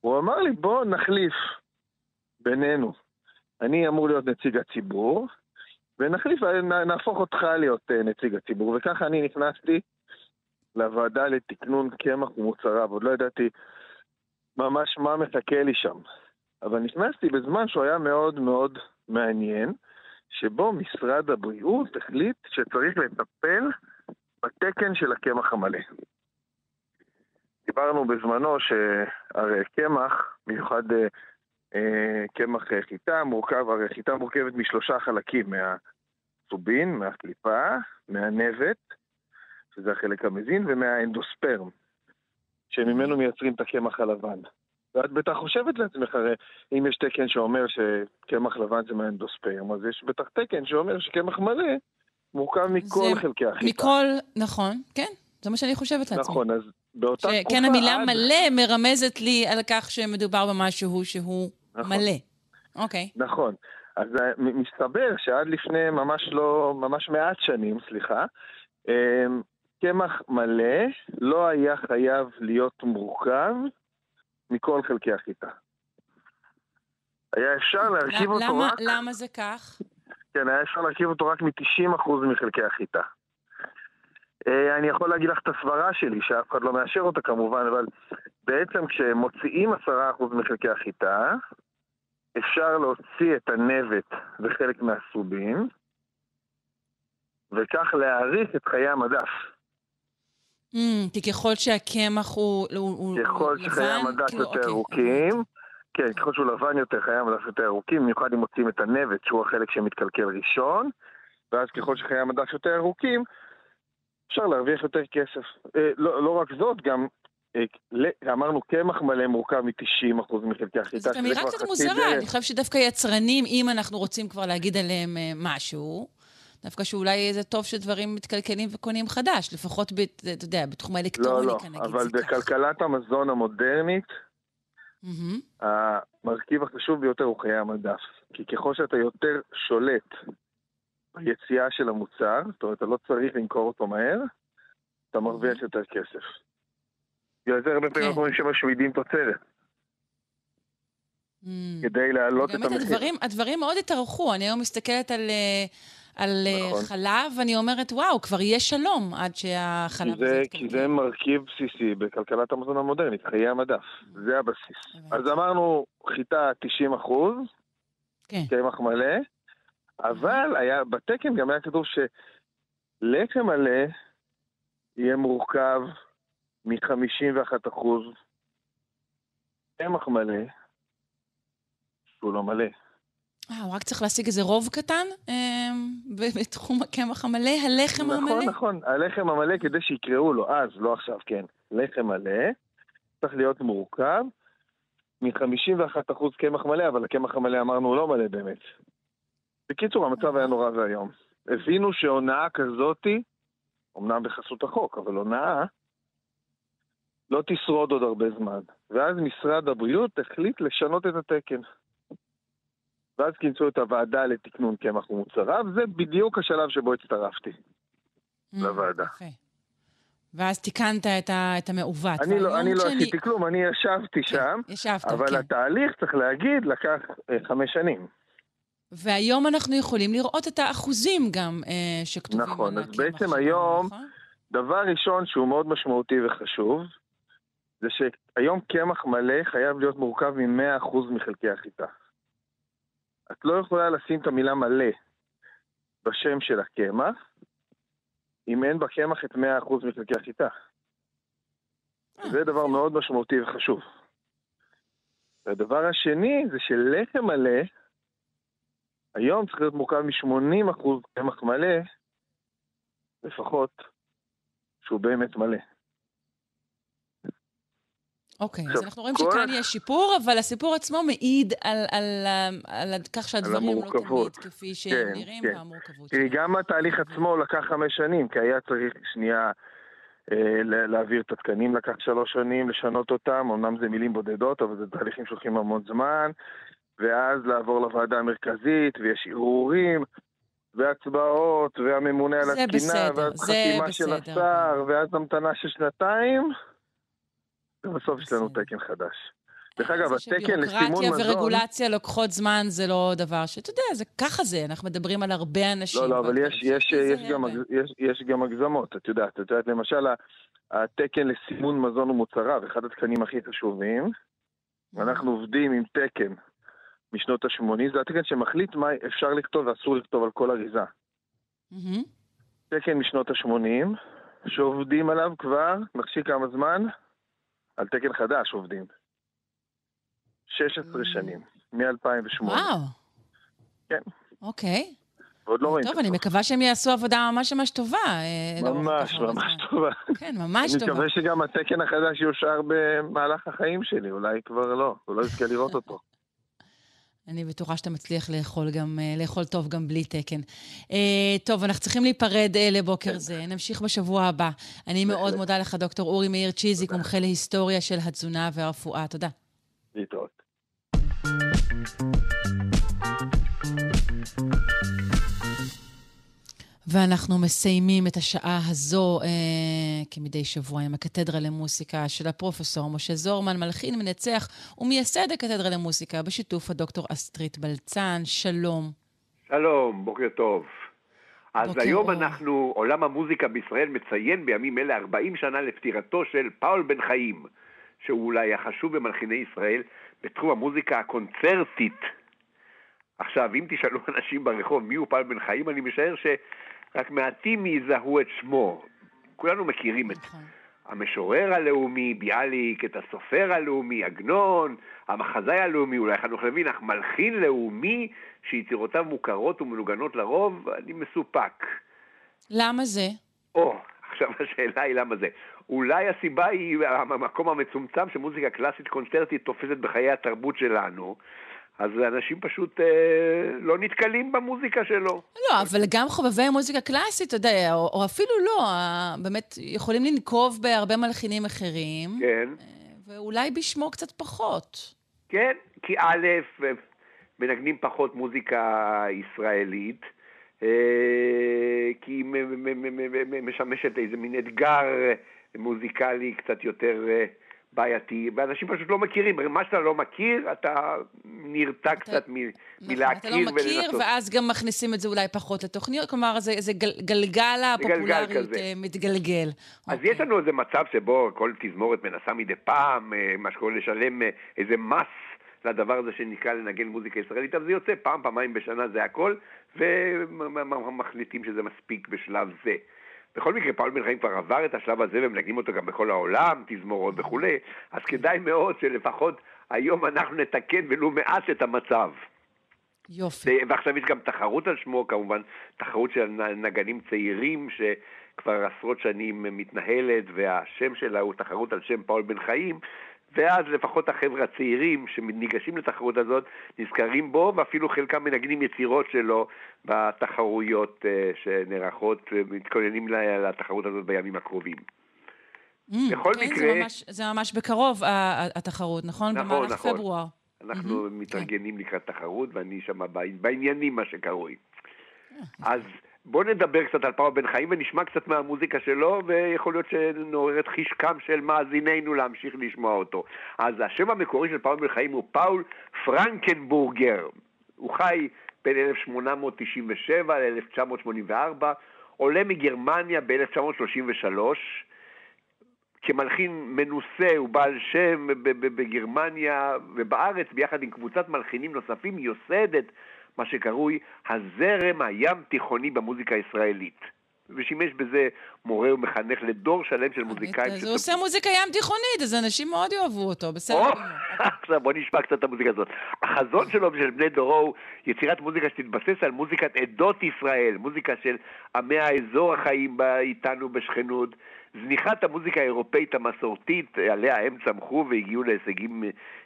הוא אמר לי, בוא נחליף בינינו. אני אמור להיות נציג הציבור, ונחליף, נהפוך אותך להיות אה, נציג הציבור. וככה אני נכנסתי לוועדה לתקנון קמח ומוצריו. עוד לא ידעתי ממש מה מחכה לי שם. אבל נכנסתי בזמן שהוא היה מאוד מאוד מעניין, שבו משרד הבריאות החליט שצריך לטפל בתקן של הקמח המלא. דיברנו בזמנו שהרי קמח, במיוחד אה, קמח אה, חיטה, מורכב, הרי חיטה מורכבת משלושה חלקים, מהצובין, מהקליפה, מהנבט, שזה החלק המזין, ומהאנדוספרם, שממנו מייצרים את הקמח הלבן. ואת בטח חושבת לעצמך, הרי אם יש תקן שאומר שקמח לבן זה מהאנדוספרם, אז יש בטח תקן שאומר שקמח מלא מורכב מכל זה חלקי החיטה. מכל, נכון, כן, זה מה שאני חושבת לעצמי. נכון, אז באותה תקופה... שכן, המילה עד- מלא מרמזת לי על כך שמדובר במשהו שהוא נכון. מלא. אוקיי. נכון. אז אה, מסתבר שעד לפני ממש לא, ממש מעט שנים, סליחה, אמ, קמח מלא לא היה חייב להיות מורכב מכל חלקי החיטה. היה אפשר להרכיב למה- אותו רק, למה זה כך? כן, היה אפשר להרכיב אותו רק מ-90% מחלקי החיטה. אה, אני יכול להגיד לך את הסברה שלי, שאף אחד לא מאשר אותה כמובן, אבל בעצם כשמוציאים 10% מחלקי החיטה, אפשר להוציא את הנבט וחלק מהסובין, וכך להאריך את חיי המדף. Mm, כי ככל שהקמח הוא הוא- הוא ככל לבן, שחיי המדף כאילו, יותר אוקיי. ארוכים, כן, ככל שהוא לבן יותר, חיי המדף יותר ארוכים, במיוחד אם מוצאים את הנבט, שהוא החלק שמתקלקל ראשון, ואז ככל שחיי המדף יותר ארוכים, אפשר להרוויח יותר כסף. אה, לא, לא רק זאת, גם אה, אמרנו קמח מלא מורכב מ-90% מחלקי החיטה. זאת אמירה קצת מוזרה. אני חושבת שדווקא יצרנים, אם אנחנו רוצים כבר להגיד עליהם אה, משהו, דווקא שאולי זה טוב שדברים מתקלקלים וקונים חדש, לפחות, אתה יודע, בתחום לא, האלקטרוניקה, לא, נגיד אבל זה ככה. בכלכלת המזון המודרנית. המרכיב החשוב ביותר הוא חיי המדף. כי ככל שאתה יותר שולט ביציאה של המוצר, זאת אומרת, אתה לא צריך למכור אותו מהר, אתה מרוויח יותר כסף. בגלל זה הרבה פעמים כן. אנחנו רואים שמשמידים תוצרת, Mm. כדי להעלות את באמת המחיר. הדברים, הדברים מאוד התארכו. אני היום מסתכלת על, אה, על אה, נכון. חלב, ואני אומרת, וואו, כבר יהיה שלום עד כי שהחלב זה, הזה כי יתקלקל. זה מרכיב בסיסי בכלכלת המזון המודרנית, חיי המדף. זה הבסיס. אז אמרנו, חיטה 90 אחוז, כן. קמח מלא, אבל היה, בתקן גם היה כתוב שלחם מלא יהיה מורכב מ-51 אחוז קמח מלא, שהוא לא מלא. אה, הוא רק צריך להשיג איזה רוב קטן אה, בתחום הקמח המלא, הלחם נכון, המלא? נכון, הלחם המלא כדי שיקראו לו, אז, לא עכשיו, כן, לחם מלא, צריך להיות מורכב מ-51% קמח מלא, אבל הקמח המלא אמרנו הוא לא מלא באמת. בקיצור, המצב היה נורא ואיום. הבינו שהונאה כזאתי, אמנם בחסות החוק, אבל הונאה, לא תשרוד עוד הרבה זמן. ואז משרד הבריאות החליט לשנות את התקן. ואז כינסו את הוועדה לתקנון קמח ומוצריו, זה בדיוק השלב שבו הצטרפתי. Mm, לוועדה. ואז תיקנת את, ה, את המעוות. אני לא, אני לא כשאני- עשיתי כלום, אני ישבתי שם, כן, ישבת, אבל כן. התהליך, צריך להגיד, לקח אה, חמש שנים. והיום אנחנו יכולים לראות את האחוזים גם אה, שכתובים נכון, אז בעצם שלנו, היום- נכון? דבר ראשון שהוא מאוד משמעותי וחשוב, זה שהיום קמח מלא חייב להיות מורכב מ-100% מחלקי החיטה. את לא יכולה לשים את המילה מלא בשם של הקמח, אם אין בקמח את 100% מחלקי החיטה. אה, זה דבר מאוד משמעותי וחשוב. והדבר השני זה שלחם מלא, היום צריך להיות מורכב מ-80% קמח מלא, לפחות, שהוא באמת מלא. אוקיי, אז עכשיו, אנחנו רואים שכאן יש שיפור, אבל הסיפור עצמו מעיד על, על, על, על כך שהדברים לא תמיד. כפי שהם כן, נראים, כן. והמורכבות תראי. גם התהליך עצמו לקח חמש שנים, כי היה צריך שנייה אה, להעביר את התקנים, לקח שלוש שנים, לשנות אותם, אמנם זה מילים בודדות, אבל זה תהליכים שלוקחים המון זמן, ואז לעבור לוועדה המרכזית, ויש ערעורים, והצבעות, והממונה על התקינה, ואז חתימה של. השר, ואז המתנה של שנתיים, ובסוף יש לנו. תקן חדש. דרך אגב, התקן לסימון שביורוקרטיה מזון... ורגולציה לוקחות זמן, זה לא דבר שאתה יודע, זה ככה זה, אנחנו מדברים על הרבה אנשים. לא, לא, אבל יש, יש, יש, גם, יש, יש גם הגזמות, את יודעת. את יודעת, למשל, התקן לסימון מזון ומוצריו, אחד התקנים הכי חשובים, אנחנו עובדים עם תקן משנות ה-80, זה התקן שמחליט מה אפשר לכתוב ואסור לכתוב על כל אריזה. מהמם. תקן משנות ה-80, שעובדים עליו כבר, נחשיב כמה זמן, על תקן חדש עובדים. 16 Mm. שנים, מ-2008. וואו. כן. אוקיי. ועוד לא רואים טוב, אני. מקווה שהם יעשו עבודה ממש ממש טובה. אה, לאורך ממש, ממש. טובה. כן, ממש אני טובה. מקווה שגם התקן החדש יאושר במהלך החיים שלי, אולי כבר לא, הוא לא יזכה לראות אותו. אני בטוחה שאתה מצליח לאכול גם, אה, לאכול טוב גם בלי תקן. אה, טוב, אנחנו צריכים להיפרד אה, לבוקר זה. נמשיך בשבוע הבא. אני מאוד. מודה לך, דוקטור אורי מאיר צ'יזיק. מומחה להיסטוריה של התזונה והרפואה. תודה. להתראות. ואנחנו מסיימים את השעה הזו, אה, כמדי שבוע, עם הקתדרה למוסיקה של הפרופסור משה זורמן, מלחין, מנצח ומייסד הקתדרה למוסיקה, בשיתוף הדוקטור אסטרית בלצן. שלום. שלום, בוקר טוב. אז בוקר היום אור. אנחנו, עולם המוזיקה בישראל מציין בימים אלה 40 שנה לפטירתו של פאול בן חיים, שהוא אולי החשוב במלחיני ישראל בתחום המוזיקה הקונצרטית. עכשיו, אם תשאלו אנשים ברחוב מי הוא פאול בן חיים, אני משער שרק מעטים יזהו את שמו. כולנו מכירים את נכון. המשורר הלאומי, ביאליק, את הסופר הלאומי, עגנון, המחזאי הלאומי, אולי חנוך לוין, אך מלחין לאומי שיצירותיו מוכרות ומנוגנות לרוב, אני מסופק. למה זה? או, עכשיו השאלה היא למה זה. אולי הסיבה היא המקום המצומצם שמוזיקה קלאסית קונצרטית תופסת בחיי התרבות שלנו, אז אנשים פשוט אה, לא נתקלים במוזיקה שלו. לא, אבל גם חובבי מוזיקה קלאסית, אתה יודע, או, או אפילו לא, אה, באמת יכולים לנקוב בהרבה מלחינים אחרים, כן. אה, ואולי בשמו קצת פחות. כן, כי א', מנגנים פחות מוזיקה ישראלית, אה, כי היא משמשת איזה מין אתגר מוזיקלי קצת יותר אה, בעייתי, ואנשים פשוט לא מכירים. מה שאתה לא מכיר, אתה נרתע קצת מ- נכון, מלהכיר אתה לא מכיר, ולנסות. ואז גם מכניסים את זה אולי פחות לתוכניות, כלומר, זה, זה גל, גלגל הפופולריות. אה, מתגלגל. אז אוקיי. יש לנו איזה מצב שבו כל תזמורת מנסה מדי פעם, אה, מה שקורה לשלם אה, איזה מס לדבר הזה שנקרא לנגן מוזיקה ישראלית, אבל זה יוצא פעם, פעמיים בשנה זה הכל, ומחליטים שזה מספיק בשלב זה. בכל מקרה, פאול בן חיים כבר עבר את השלב הזה ומנגנים אותו גם בכל העולם, תזמורות וכולי, אז כדאי מאוד שלפחות היום אנחנו נתקן ולו מעט את המצב. יופי. ו- ועכשיו יש גם תחרות על שמו, כמובן, תחרות של נגנים צעירים שכבר עשרות שנים מתנהלת, והשם שלה הוא תחרות על שם פאול בן חיים, ואז לפחות החבר'ה הצעירים שניגשים לתחרות הזאת נזכרים בו, ואפילו חלקם מנגנים יצירות שלו בתחרויות אה, שנערכות, ומתכוננים לתחרות הזאת בימים הקרובים. Mm, בכל כן, מקרה- זה ממש, זה ממש בקרוב, התחרות, נכון? נכון, במהלך נכון. פברואר. אנחנו מהמם, מתארגנים לקראת תחרות, ואני שם בעניינים, מה שקרוי. אז בואו נדבר קצת על פאול בן חיים ונשמע קצת מהמוזיקה שלו, ויכול להיות שנעורר את חשקם של מאזינינו להמשיך לשמוע אותו. אז השם המקורי של פאול בן חיים הוא פאול פרנקנבורגר. הוא חי בין 1897 ל-1984, עולה מגרמניה ב-1933, כמלחין מנוסה ובעל שם בגרמניה ובארץ, ביחד עם קבוצת מלחינים נוספים, יוסדת מה שקרוי הזרם הים תיכוני במוזיקה הישראלית. ושימש בזה מורה ומחנך לדור שלם של מוזיקאים. אז הוא עושה מוזיקה ים תיכונית, אז אנשים מאוד יאהבו אותו, בסדר או, גמור. עכשיו בוא נשמע קצת את המוזיקה הזאת. החזון שלו ושל בני דורו הוא יצירת מוזיקה שתתבסס על מוזיקת עדות ישראל, מוזיקה של עמי האזור החיים איתנו בשכנות, זניחת המוזיקה האירופאית המסורתית, עליה הם צמחו והגיעו להישגים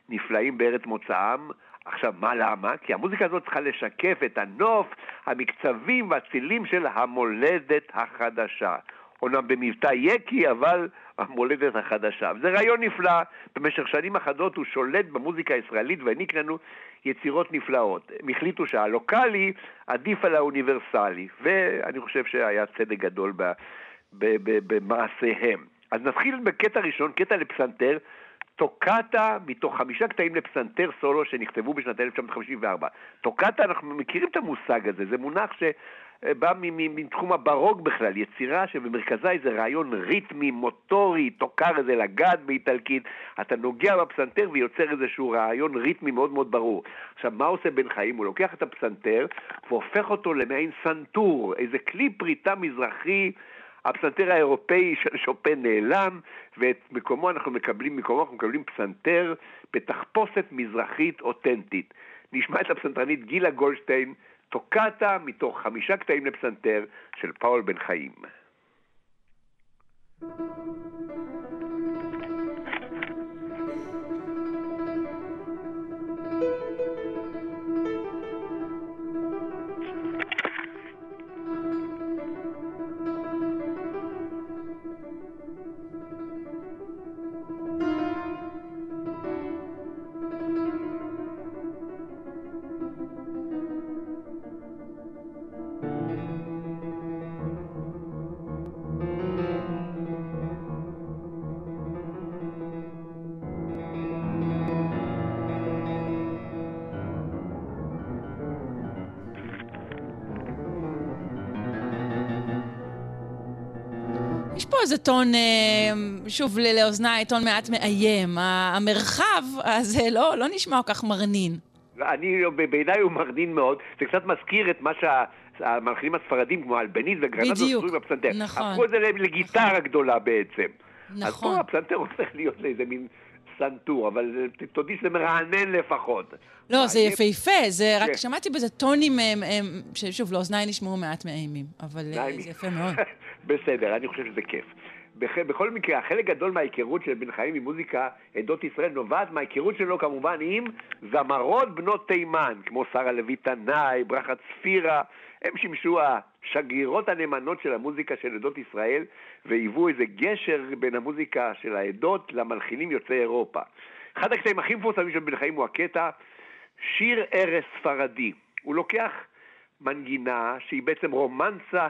נפלאים בארץ מוצאם. עכשיו, מה למה? כי המוזיקה הזאת צריכה לשקף את הנוף, המקצבים והצילים של המולדת החדשה. אומנם במבטא יקי, אבל המולדת החדשה. וזה רעיון נפלא. במשך שנים אחדות הוא שולט במוזיקה הישראלית והעניק לנו יצירות נפלאות. הם החליטו שהלוקאלי עדיף על האוניברסלי, ואני חושב שהיה צדק גדול במעשיהם. אז נתחיל בקטע ראשון, קטע לפסנתר, טוקטה מתוך חמישה קטעים לפסנתר סולו שנכתבו בשנת 1954. טוקטה, אנחנו מכירים את המושג הזה, זה מונח שבא מתחום הברוק בכלל, יצירה שבמרכזה איזה רעיון ריתמי, מוטורי, טוקר איזה לגד באיטלקית, אתה נוגע בפסנתר ויוצר איזשהו רעיון ריתמי מאוד מאוד ברור. עכשיו, מה עושה בן חיים? הוא לוקח את הפסנתר והופך אותו למעין סנטור, איזה כלי פריטה מזרחי הפסנתר האירופאי של שופן נעלם, ואת מקומו אנחנו מקבלים, מקומו אנחנו מקבלים פסנתר בתחפושת מזרחית אותנטית. נשמע את הפסנתרנית גילה גולדשטיין, טוקטה מתוך חמישה קטעים לפסנתר של פאול בן חיים. יש פה טון, אה, שוב, לאוזניי, טון מעט מאיים. המרחב הזה לא, לא נשמע כל כך מרנין. אני, בעיניי הוא מרנין מאוד, זה קצת מזכיר את מה שהמלחינים הספרדים כמו אלבניז וגרנדו בדיוק, עשו עם הפסנתר. נכון. הפכו את זה לגיטרה גדולה בעצם. אז נכון. פה הפסנתר הופך להיות לאיזה מין סנטור, אבל תודי שזה מרענן לפחות. לא, זה. יפהפה, זה רק כן. שמעתי בזה טונים, הם, הם, ששוב, לאוזניי נשמעו מעט מאיימים, אבל אה. זה יפה מאוד. בסדר, אני חושב שזה כיף. בח- בכל מקרה, חלק גדול מההיכרות של בן חיים עם מוזיקה עדות ישראל נובעת מההיכרות שלו כמובן עם זמרות בנות תימן, כמו שרה לוי תנאי, ברכה צפירה, הם שימשו השגרירות הנאמנות של המוזיקה של עדות ישראל והיוו איזה גשר בין המוזיקה של העדות למלחינים יוצאי אירופה. אחד הקטעים הכי מפורסמים של בן חיים הוא הקטע שיר ערש ספרדי. הוא לוקח מנגינה שהיא בעצם רומנסה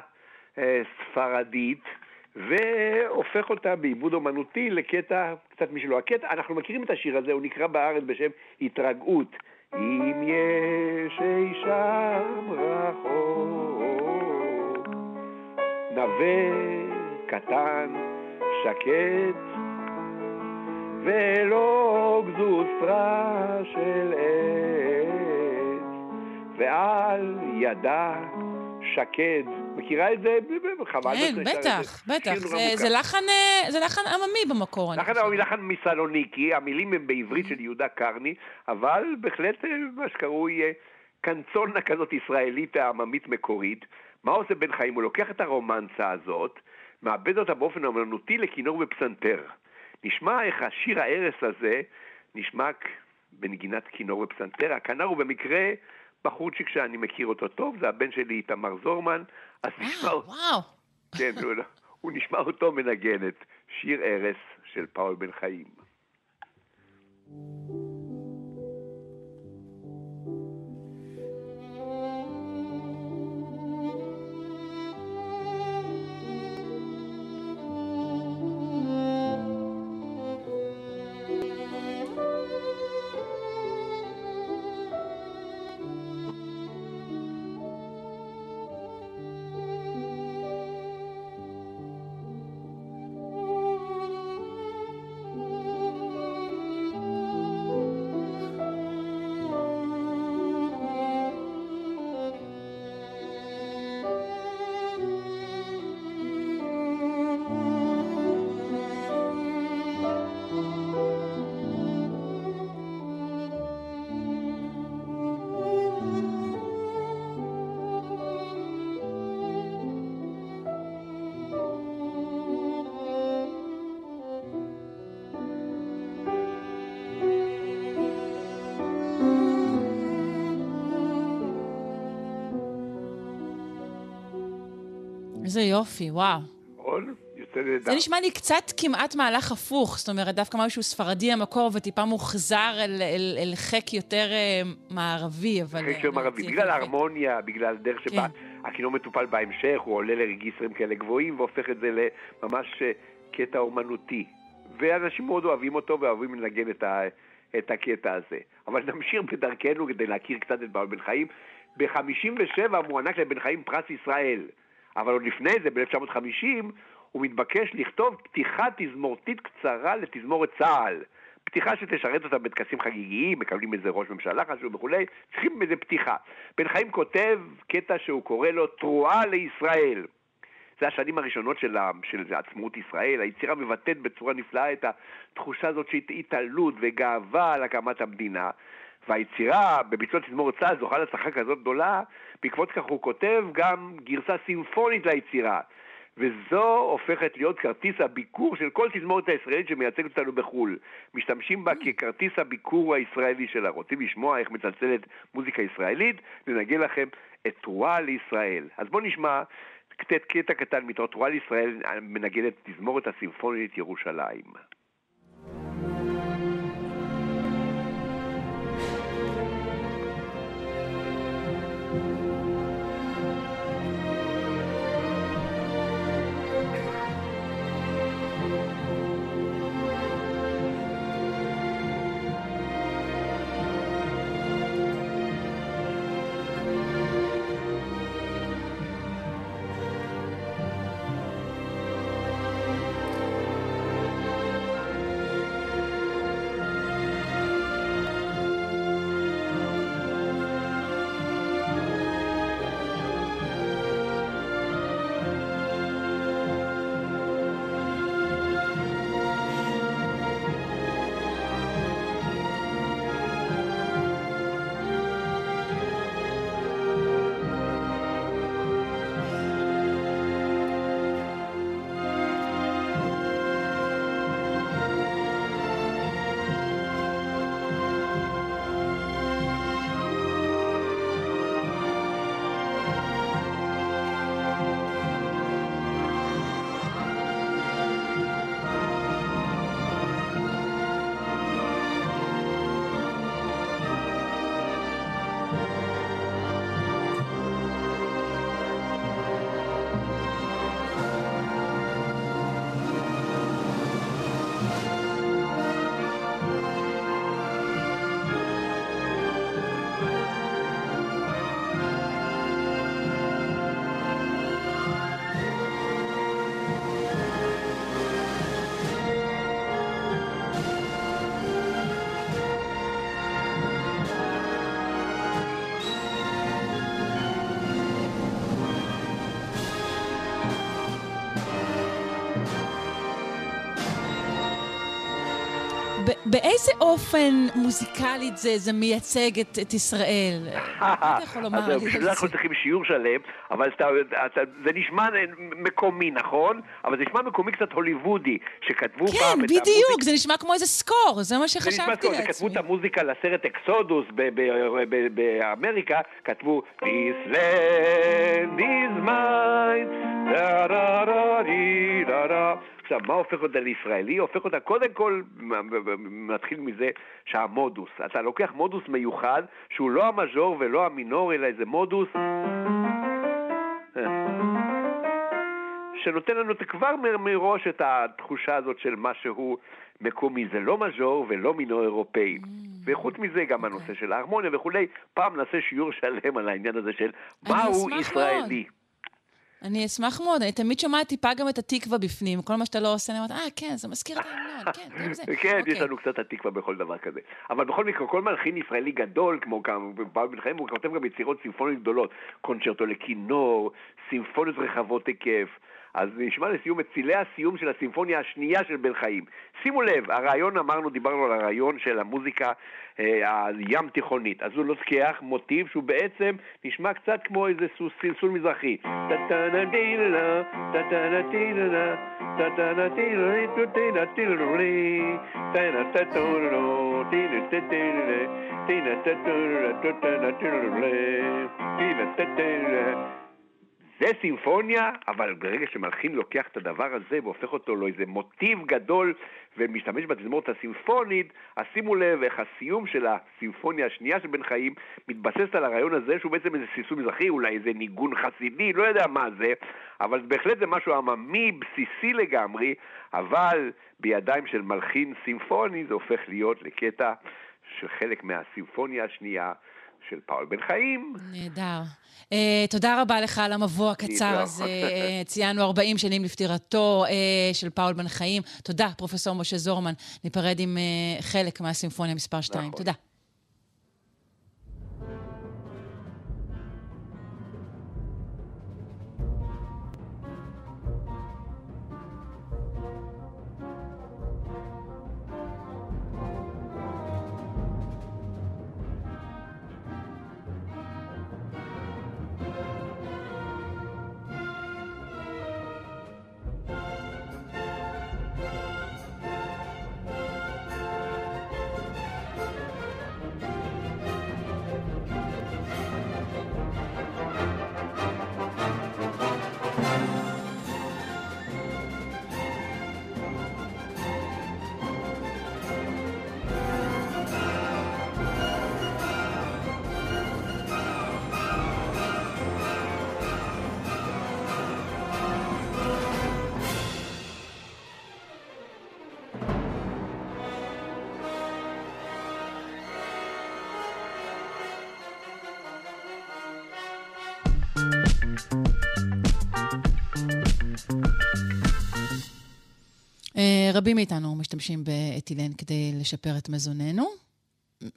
אה, ספרדית, והופך אותה בעיבוד אומנותי לקטע קצת משלו. הקטע, אנחנו מכירים את השיר הזה, הוא נקרא בארץ בשם התרגעות. אם יש אי שם רחוק, נווה קטן, שקט, ולא גזוסטרה של עץ, ועל ידה שקד. מכירה את זה? חבל. כן, בטח. בטח. זה- לחן, אה, זה לחן עממי במקור, לחן. הוא לחן מסלוניקי, המילים הם בעברית של יהודה קרני, אבל בהחלט אה, מה שקרוי אה, קנצונה כזאת ישראלית עממית מקורית. מה עושה בן חיים? הוא לוקח את הרומנסה הזאת, מאבד אותה באופן אומנותי לכינור ופסנתר. נשמע איך השיר ההרס הזה נשמע בנגינת כינור ופסנתר. הכנר הוא במקרה בחורצ'יק שאני מכיר אותו טוב, זה הבן שלי איתמר זורמן, אז נשמע... אה, וואו. כן, הוא, הוא נשמע אותו מנגן את שיר ארס של פאול בן חיים. איזה יופי, וואו. נכון? יוצא נהדר. זה נשמע לי קצת כמעט מהלך הפוך, זאת אומרת, דווקא משהו ספרדי המקור וטיפה מוחזר אל, אל, אל חק יותר אה, מערבי, אבל... אחרי אה, שיר מערבי, בגלל. ההרמוניה, בגלל הדרך שבה כן. הכינור מטופל בהמשך, הוא עולה לרגיסטרים כאלה גבוהים והופך את זה לממש אה, קטע אומנותי. ואנשים מאוד אוהבים אותו ואוהבים לנגן את, ה, את הקטע הזה. אבל נמשיך בדרכנו כדי להכיר קצת את בעל בן חיים. ב-57 מוענק לבן חיים פרס ישראל, אבל עוד לפני זה, ב-1950, הוא מתבקש לכתוב פתיחה תזמורתית קצרה לתזמורת צה"ל. פתיחה שתשרת אותה בטקסים חגיגיים, מקבלים איזה ראש ממשלה חשוב וכולי, צריכים איזה פתיחה. בן חיים כותב קטע שהוא קורא לו תרועה לישראל. זה השנים הראשונות של, של עצמאות ישראל, היצירה מבטאת בצורה נפלאה את התחושה הזאת של התעלות וגאווה על הקמת המדינה, והיצירה בביצוע תזמורת צה"ל זוכה להצלחה כזאת גדולה, בעקבות כך הוא כותב גם גרסה סימפונית ליצירה. וזו הופכת להיות כרטיס הביקור של כל תזמורת הישראלית שמייצגת אותנו בחו"ל. משתמשים בה ככרטיס הביקור הישראלי שלה. רוצים לשמוע איך מצלצלת מוזיקה ישראלית? ננגן לכם את תרועה לישראל. אז בואו נשמע קטע, קטע קטן מתוך תרועה לישראל מנגנת תזמורת הסימפונית ירושלים. באיזה אופן מוזיקלית זה, זה מייצג את, את ישראל? מה אתה יכול לומר על זה? בשביל זה אנחנו צריכים שיעור שלם, אבל אתה, אתה, זה נשמע מקומי, נכון? אבל זה נשמע מקומי קצת הוליוודי, שכתבו כן, פעם את בדיוק, המוזיקה... זה נשמע כמו איזה score, זה מה זה נשמע שחשבתי טוב, זה כתבו לעצמי. את המוזיקה לסרט אקסודוס באמריקה, כתבו This land is mine, דה דה די דה דה. עכשיו, מה הופך אותה לישראלי? הופך אותה, קודם כל, מתחיל מזה שהמודוס. אתה לוקח מודוס מיוחד, שהוא לא המז'ור ולא המינור, אלא איזה מודוס... שנותן לנו כבר מ- מראש את התחושה הזאת של משהו מקומי. זה לא מז'ור ולא מינור אירופאי. וחוץ מזה גם הנושא של ההרמוניה וכולי. פעם נעשה שיעור שלם על העניין הזה של מהו ישראלי. אני אשמח מאוד, אני תמיד שומעת טיפה גם את התקווה בפנים, כל מה שאתה לא עושה, אני אומרת, אה, כן, זה מזכיר את ההמנון, כן, זה. כן, יש אוקיי. לנו קצת התקווה בכל דבר כזה. אבל בכל מקרה, כל מלחין ישראלי גדול, כמו פעם בן חיים, הוא כותב גם יצירות סימפוניות גדולות. קונצ'רטו לכינור, סימפוניות רחבות היקף. אז נשמע לסיום את צילי הסיום של הסימפוניה השנייה של בן חיים. שימו לב, הרעיון, אמרנו, דיברנו על הרעיון של המוזיקה אה, הים תיכונית. אז הוא לוקח מוטיב שהוא בעצם נשמע קצת כמו איזה סלסול מזרחי. זה סימפוניה, אבל ברגע שמלחין לוקח את הדבר הזה והופך אותו לאיזה מוטיב גדול ומשתמש בתזמורת הסימפונית, אז שימו לב איך הסיום של הסימפוניה השנייה של בן חיים מתבססת על הרעיון הזה שהוא בעצם איזה סלסול מזרחי, אולי איזה ניגון חסידי, לא יודע מה זה, אבל בהחלט זה משהו עממי, בסיסי לגמרי, אבל בידיים של מלחין סימפוני זה הופך להיות לקטע של חלק מהסימפוניה השנייה של פאול בן חיים. נהדר. Uh, תודה רבה לך על המבוא הקצר. הזה. Uh, ציינו 40 שנים לפטירתו uh, של פאול בן חיים. תודה, פרופסור משה זורמן. ניפרד עם uh, חלק מהסימפוניה מספר 2. נכון. תודה. רבים מאיתנו משתמשים באתילן כדי לשפר את מזוננו.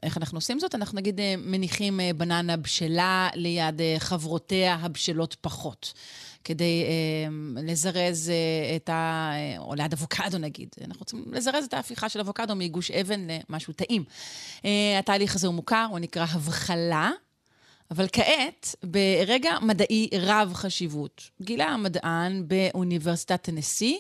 איך אנחנו עושים זאת? אנחנו נגיד אה, מניחים אה, בננה בשלה ליד אה, חברותיה הבשלות פחות, כדי אה, לזרז אה, את ה... או ליד אבוקדו נגיד. אנחנו רוצים לזרז את ההפיכה של אבוקדו מגוש אבן למשהו טעים. אה, התהליך הזה הוא מוכר, הוא נקרא הבחלה. אבל כעת, ברגע מדעי רב חשיבות, גילה המדען באוניברסיטת טנסי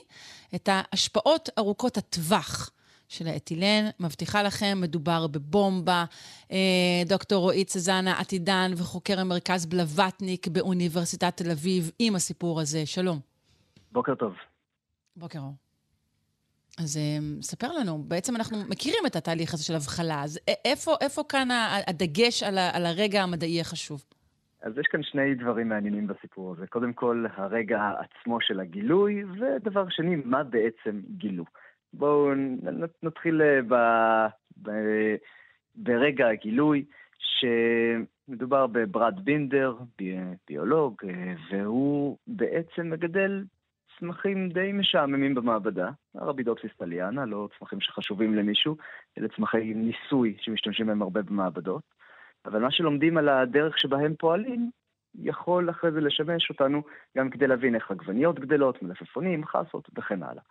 את ההשפעות ארוכות הטווח של האתילן. מבטיחה לכם, מדובר בבומבה. אה, דוקטור רועי צזנה, עתידן וחוקר המרכז בלווטניק באוניברסיטת תל אביב, עם הסיפור הזה. שלום. בוקר טוב. בוקר אור. אז אה, ספר לנו, בעצם אנחנו מכירים את התהליך הזה של הבחלה, אז איפה, איפה כאן הדגש על, ה- על הרגע המדעי החשוב? אז יש כאן שני דברים מעניינים בסיפור הזה. קודם כל, הרגע עצמו של הגילוי, ודבר שני, מה בעצם גילו. בואו נתחיל אה, ב, ב, ברגע הגילוי, שמדובר בברד בינדר, בי, ביולוג, אה, והוא בעצם מגדל צמחים די משעממים במעבדה, הרבידוקסיס טליאנה, לא צמחים שחשובים למישהו, אלה צמחי ניסוי שמשתמשים בהם הרבה במעבדות. אבל מה שלומדים על הדרך שבה הם פועלים, יכול אחרי זה לשמש אותנו גם כדי להבין איך עגבניות גדלות, מלפפונים, חסות וכן הלאה.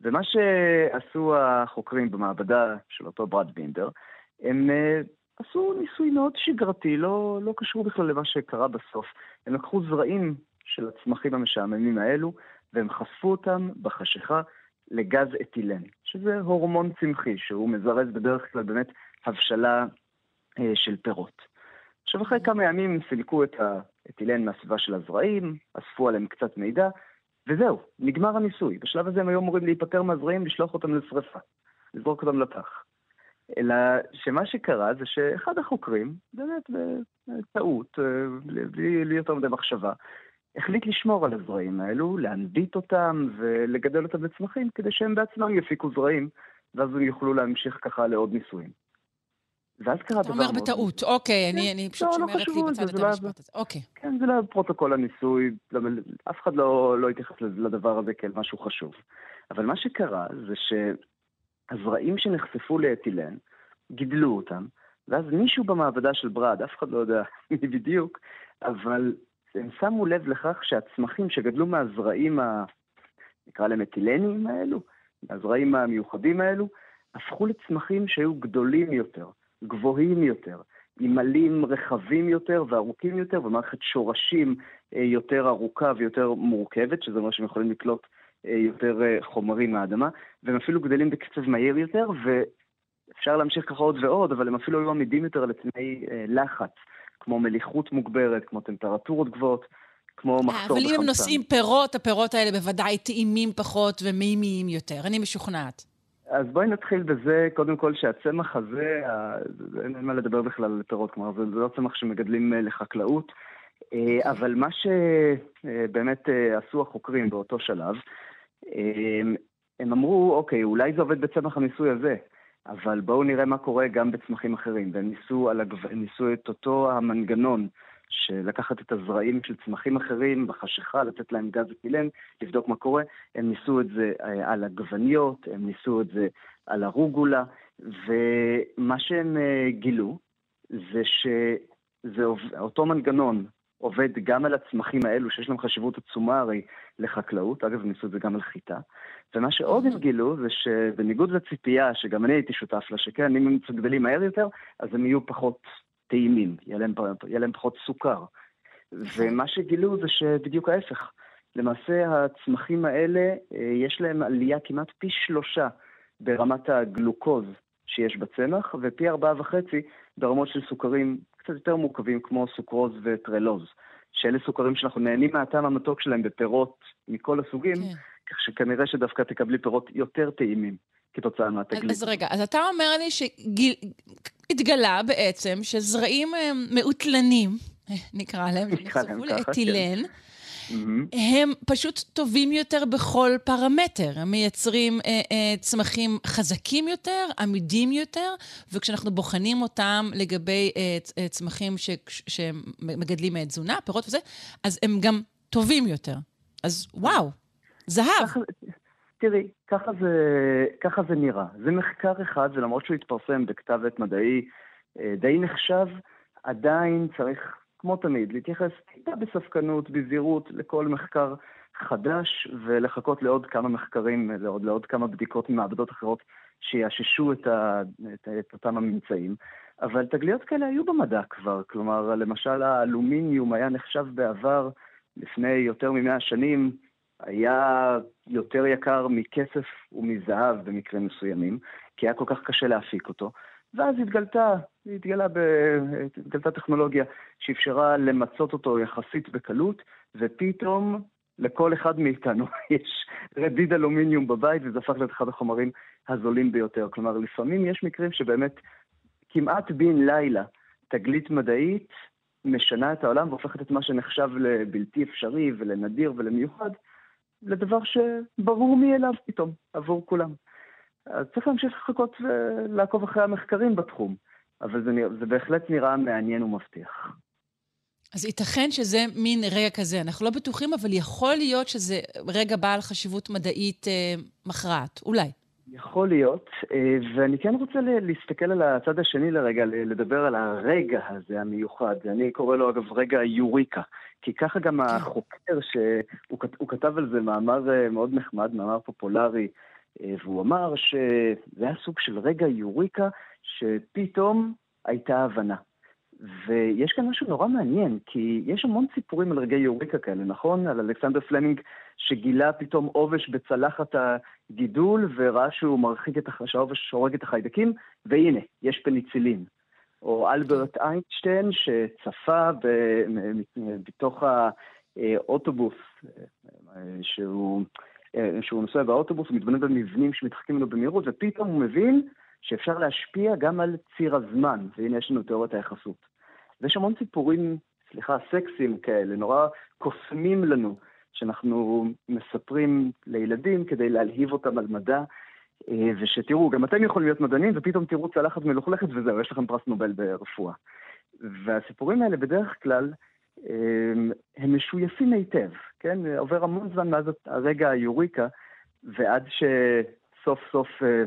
ומה שעשו החוקרים במעבדה של אותו ברד בינדר, הם אה, עשו ניסוי מאוד שגרתי, לא, לא קשור בכלל למה שקרה בסוף. הם לקחו זרעים של הצמחים המשעממים האלו, והם חשפו אותם בחשיכה לגז אתילן, שזה הורמון צמחי, שהוא מזרז בדרך כלל באמת הבשלה של פירות. עכשיו, אחרי כמה ימים סילקו את האתילן מהסביבה של הזרעים, אספו עליהם קצת מידע, וזהו, נגמר הניסוי. בשלב הזה הם היו אמורים להיפטר מהזרעים, לשלוח אותם לשרפה, לזרוק אותם לפח. אלא שמה שקרה זה שאחד החוקרים, באמת בטעות, אה, בלי יותר מדי מחשבה, החליט לשמור על הזרעים האלו, להנביט אותם ולגדל אותם לצמחים, כדי שהם בעצמם יפיקו זרעים, ואז הם יוכלו להמשיך ככה לעוד ניסויים. ואז קרה דבר מאוד... אתה אומר בטעות, אוקיי, אני, אני פשוט לא, לא שומרת לי בצד את לא- המשפט הזה. אוקיי. כן, זה לא פרוטוקול הניסוי, אף אחד לא, לא התייחס לדבר הזה כאל משהו חשוב. אבל מה שקרה זה שהזרעים שנחשפו לאתילן, גידלו אותם, ואז מישהו במעבדה של ברד, אף אחד לא יודע מי בדיוק, אבל הם שמו לב לכך שהצמחים שגדלו מהזרעים, ה... נקרא להם אתילנים האלו, מהזרעים המיוחדים האלו, הפכו לצמחים שהיו גדולים יותר, גבוהים יותר, עם עלים רחבים יותר וארוכים יותר, ומערכת שורשים אה, יותר ארוכה ויותר מורכבת, שזה אומר שהם יכולים לקלוט אה, יותר אה, חומרים מהאדמה, והם אפילו גדלים בקצב מהיר יותר, ואפשר להמשיך ככה עוד ועוד, אבל הם אפילו היו עמידים יותר לתנאי לחץ. כמו מליחות מוגברת, כמו טמפרטורות גבוהות, כמו מחסור בחמצן. אבל אם הם נושאים פירות, הפירות האלה בוודאי טעימים פחות ומימיים יותר. אני משוכנעת. אז בואי נתחיל בזה, קודם כל שהצמח הזה, אין מה לדבר בכלל על פירות, כלומר זה לא צמח שמגדלים אה, לחקלאות, אה, אוקיי. אבל מה שבאמת אה, עשו החוקרים באותו שלב, הם אמרו, אוקיי, אולי זה עובד בצמח הניסוי הזה, אבל בואו נראה מה קורה גם בצמחים אחרים. והם ניסו, הגו... ניסו את אותו המנגנון של לקחת את הזרעים של צמחים אחרים בחשיכה, לתת להם גז ופילן, לבדוק מה קורה. הם ניסו את זה אה, על עגבניות, הם ניסו את זה על הרוגולה, ומה שהם אה, גילו זה שזה אותו מנגנון עובד גם על הצמחים האלו, שיש להם חשיבות עצומה הרי לחקלאות, אגב, הם ניסו את זה גם על חיטה. ומה שעוד הם גילו זה שבניגוד לציפייה, שגם אני הייתי שותף לה, שכן, אם הם גדלים מהר יותר, אז הם יהיו פחות טעימים, יהיה להם, יהיה להם פחות סוכר. ומה שגילו זה שבדיוק ההפך. למעשה הצמחים האלה, אה, יש להם עלייה כמעט פי שלושה ברמת הגלוקוז שיש בצמח, ופי ארבעה וחצי ברמות של סוכרים קצת יותר מורכבים כמו סוכרוז וטרלוז, שאלה סוכרים שאנחנו נהנים מהטעם המתוק שלהם בפירות מכל הסוגים, כן. כך שכנראה שדווקא תקבלי פירות יותר טעימים כתוצאה מהתגלית. אז רגע, אז אתה אומר לי שהתגלה בעצם שזרעים מעוטלנים, נקרא להם, נחשפו לאתילן, כן. Mm-hmm. הם פשוט טובים יותר בכל פרמטר. הם מייצרים אה, אה, צמחים חזקים יותר, עמידים יותר, וכשאנחנו בוחנים אותם לגבי אה, אה צמחים ש, שמגדלים אה, תזונה, פירות וזה, אז הם גם טובים יותר. אז וואו, זהב. תראי, ככה זה, ככה זה נראה. זה מחקר אחד, ולמרות שהוא התפרסם בכתב עת מדעי אה, די נחשב, עדיין צריך כמו תמיד, להתייחס טיפה בספקנות, בזהירות, לכל מחקר חדש, ולחכות לעוד כמה מחקרים, לעוד, לעוד כמה בדיקות ממעבדות אחרות שיאששו את, ה, את, את אותם הממצאים. אבל תגליות כאלה היו במדע כבר, כלומר, למשל האלומיניום היה נחשב בעבר, לפני יותר ממאה שנים, היה יותר יקר מכסף ומזהב במקרים מסוימים, כי היה כל כך קשה להפיק אותו. ואז התגלתה, התגלה ב, התגלתה טכנולוגיה שאפשרה למצות אותו יחסית בקלות, ופתאום לכל אחד מאיתנו יש רדיד אלומיניום בבית, וזה הפך להיות אחד החומרים הזולים ביותר. כלומר, לפעמים יש מקרים שבאמת כמעט בן לילה תגלית מדעית משנה את העולם והופכת את מה שנחשב לבלתי אפשרי ולנדיר ולמיוחד לדבר שברור מאליו פתאום עבור כולם. אז צריך להמשיך לחכות ולעקוב אחרי המחקרים בתחום, אבל זה, זה בהחלט נראה מעניין ומבטיח. אז ייתכן שזה מין רגע כזה, אנחנו לא בטוחים, אבל יכול להיות שזה רגע בעל חשיבות מדעית אה, מכרעת, אולי. יכול להיות, אה, ואני כן רוצה להסתכל על הצד השני לרגע, לדבר על הרגע הזה המיוחד. אני קורא לו אגב רגע יוריקה, כי ככה גם כן. החוקר, שהוא כתב על זה מאמר אה, מאוד נחמד, מאמר פופולרי, אה, והוא אמר שזה היה סוג של רגע יוריקה שפתאום הייתה הבנה. ויש כאן משהו נורא מעניין, כי יש המון סיפורים על רגעי יוריקה כאלה, נכון? על אלכסנדר פלמינג שגילה פתאום עובש בצלחת הגידול וראה שהוא מרחיק את, הח... שהעובש הורג את החיידקים, והנה, יש פניצילין. או אלברט איינשטיין שצפה. בתוך האוטובוס, שהוא, שהוא נוסע באוטובוס, הוא מתבונן במבנים שמתרחקים ממנו במהירות, ופתאום הוא מבין שאפשר להשפיע גם על ציר הזמן, והנה יש לנו תיאוריית היחסות. ויש המון סיפורים, סליחה, סקסיים כאלה, נורא קוסמים לנו, שאנחנו מספרים לילדים כדי להלהיב אותם על מדע, אה, ושתראו, גם אתם יכולים להיות מדענים, ופתאום תראו צלחת מלוכלכת וזהו, יש לכם פרס נובל ברפואה. והסיפורים האלה בדרך כלל, אה, הם משויפים היטב, כן? עובר המון זמן מאז הרגע היוריקה, ועד שסוף סוף אה,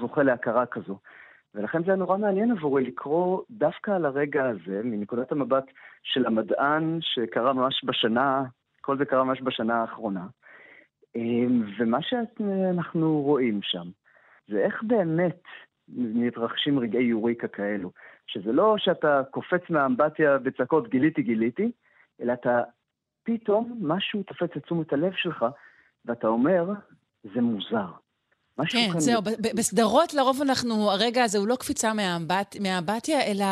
זוכה להכרה כזו. ולכן זה היה נורא מעניין עבורי לקרוא דווקא על הרגע הזה, מנקודת המבט של המדען שקרה ממש בשנה, כל זה קרה ממש בשנה האחרונה. אמ, ומה שאנחנו רואים שם, זה איך באמת מתרחשים רגעי יוריקה כאלו. שזה לא שאתה קופץ מהאמבטיה בצעקות גיליתי גיליתי, אלא אתה פתאום משהו תופס את תשומת הלב שלך, ואתה אומר, זה מוזר. כן, זהו, בסדרות לרוב אנחנו, הרגע הזה הוא לא קפיצה מהאמבט, מהאמבטיה, אלא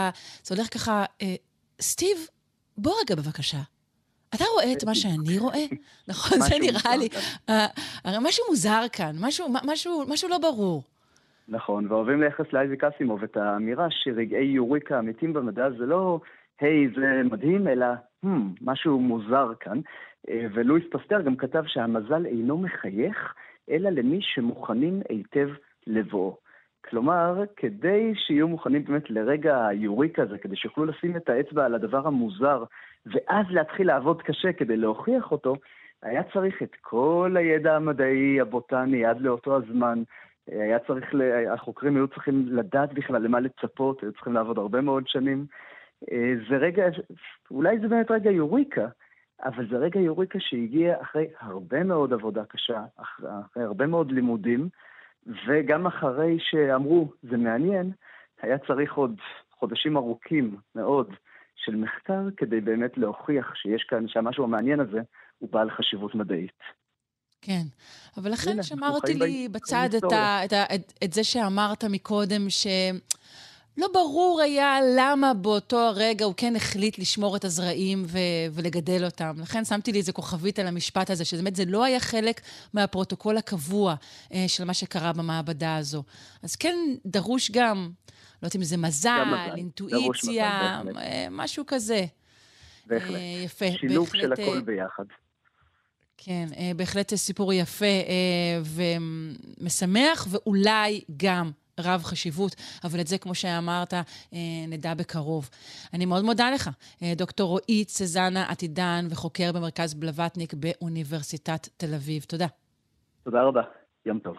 זה הולך ככה, אה, סטיב, בוא רגע בבקשה. אתה רואה את מה שאני רואה? נכון, זה נראה לי. אה, הרי משהו מוזר כאן, משהו, לא ברור. נכון, ואוהבים לייחס לאייזיק אסימוב את האמירה שרגעי יוריקה אמיתיים במדע זה לא, היי, זה מדהים, אלא, hmm, משהו מוזר כאן. אה, ולואיס פסטר גם כתב שהמזל אינו מחייך, אלא למי שמוכנים היטב לבואו. כלומר, כדי שיהיו מוכנים באמת לרגע היוריקה הזה, כדי שיוכלו לשים את האצבע על הדבר המוזר, ואז להתחיל לעבוד קשה כדי להוכיח אותו, היה צריך את כל הידע המדעי, הבוטני, עד לאותו הזמן. היה צריך, החוקרים היו צריכים לדעת בכלל למה לצפות, היו צריכים לעבוד הרבה מאוד שנים. זה רגע, אולי זה באמת רגע יוריקה, אבל זה רגע יוריקה שהגיע אחרי הרבה מאוד עבודה קשה, אחרי הרבה מאוד לימודים, וגם אחרי שאמרו, זה מעניין, היה צריך עוד חודשים ארוכים מאוד של מחקר כדי באמת להוכיח שיש כאן, שהמשהו המעניין הזה הוא בעל חשיבות מדעית. כן, אבל לכן שמרתי לי בצד את, ה, את, ה, את, את זה שאמרת מקודם, ש... לא ברור היה למה באותו הרגע הוא כן החליט לשמור את הזרעים ו- ולגדל אותם. לכן שמתי לי איזה כוכבית על המשפט הזה, שבאמת זה לא היה חלק מהפרוטוקול הקבוע אה, של מה שקרה במעבדה הזו. אז כן דרוש גם, לא יודעת אם זה מזל, מזל. אינטואיציה, מזל, אה, משהו כזה. בהחלט. אה, יפה. שילוב בהחלט, של הכל אה, ביחד. כן, בהחלט סיפור יפה ומשמח, ואולי גם רב חשיבות, אבל את זה, כמו שאמרת, נדע בקרוב. אני מאוד מודה לך, דוקטור רועי צזנה עתידן וחוקר במרכז בלווטניק באוניברסיטת תל אביב. תודה. תודה רבה, יום טוב.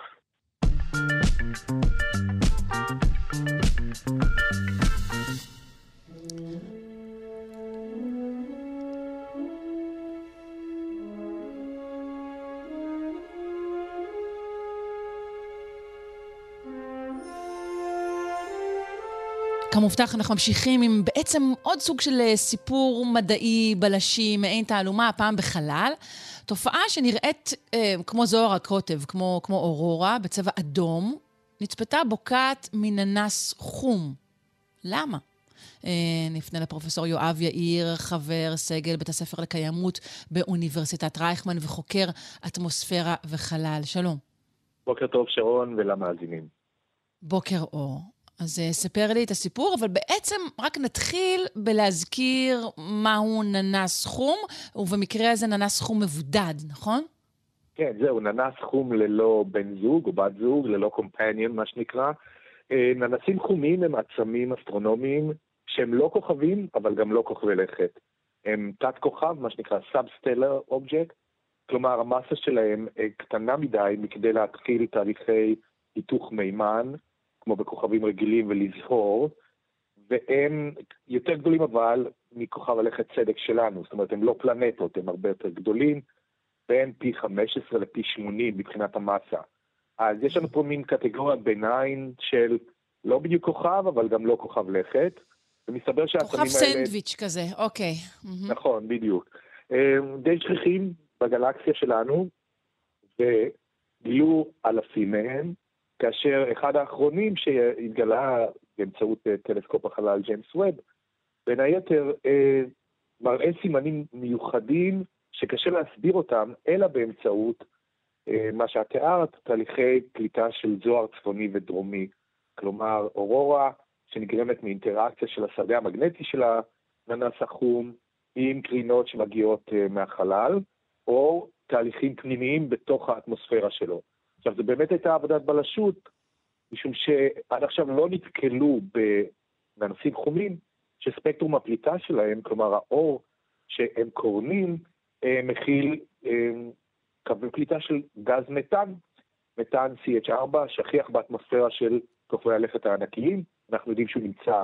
כמובטח, אנחנו ממשיכים עם בעצם עוד סוג של אה, סיפור מדעי, בלשי, מעין תעלומה, הפעם בחלל. תופעה שנראית אה, כמו זוהר הקוטב, כמו, כמו אורורה, בצבע אדום, נצפתה בוקעת מננס חום. למה? אה, נפנה לפרופסור יואב יאיר, חבר סגל בית הספר לקיימות באוניברסיטת רייכמן וחוקר אטמוספירה וחלל. שלום. בוקר טוב, שרון, ולמאזינים. בוקר אור. אז uh, ספר לי את הסיפור, אבל בעצם רק נתחיל בלהזכיר מהו ננס חום, ובמקרה הזה ננס חום מבודד, נכון? כן, זהו, ננס חום ללא בן זוג או בת זוג, ללא קומפניון, מה שנקרא. אה, ננסים חומים הם עצמים אסטרונומיים שהם לא כוכבים, אבל גם לא כוכבי לכת. הם תת-כוכב, מה שנקרא Substellar Object, כלומר המסה שלהם אה, קטנה מדי מכדי להתחיל תהליכי היתוך מימן, כמו בכוכבים רגילים ולזהור, והם יותר גדולים אבל מכוכב הלכת צדק שלנו, זאת אומרת הם לא פלנטות, הם הרבה יותר גדולים, בין פי 15 לפי 80 מבחינת המסה. אז יש לנו פה מין קטגוריית ביניים של לא בדיוק כוכב, אבל גם לא כוכב לכת. ומסתבר כוכב האלה... סנדוויץ' כזה, אוקיי. נכון, בדיוק. אה, די שכיחים בגלקסיה שלנו, וגילו אלפים מהם, כאשר אחד האחרונים שהתגלה באמצעות אה, טלסקופ החלל ג'יימס ווב, בין היתר אה, מראה סימנים מיוחדים שקשה להסביר אותם, אלא באמצעות אה, מה שאת תיארת, תהליכי פליטה של זוהר צפוני ודרומי. כלומר, אורורה שנגרמת מאינטראקציה של השדה המגנטי של הננס החום עם קרינות שמגיעות אה, מהחלל, או תהליכים פנימיים בתוך האטמוספירה שלו. עכשיו, זו באמת הייתה עבודת בלשות, משום שעד עכשיו לא נתקלו בננסים חומים שספקטרום הפליטה שלהם, כלומר האור שהם קורנים, מכיל אה, קווי פליטה של גז מתאן, מתאן CH4, שכיח באטמוספירה של כוכבי הלכת הענקיים, אנחנו יודעים שהוא נמצא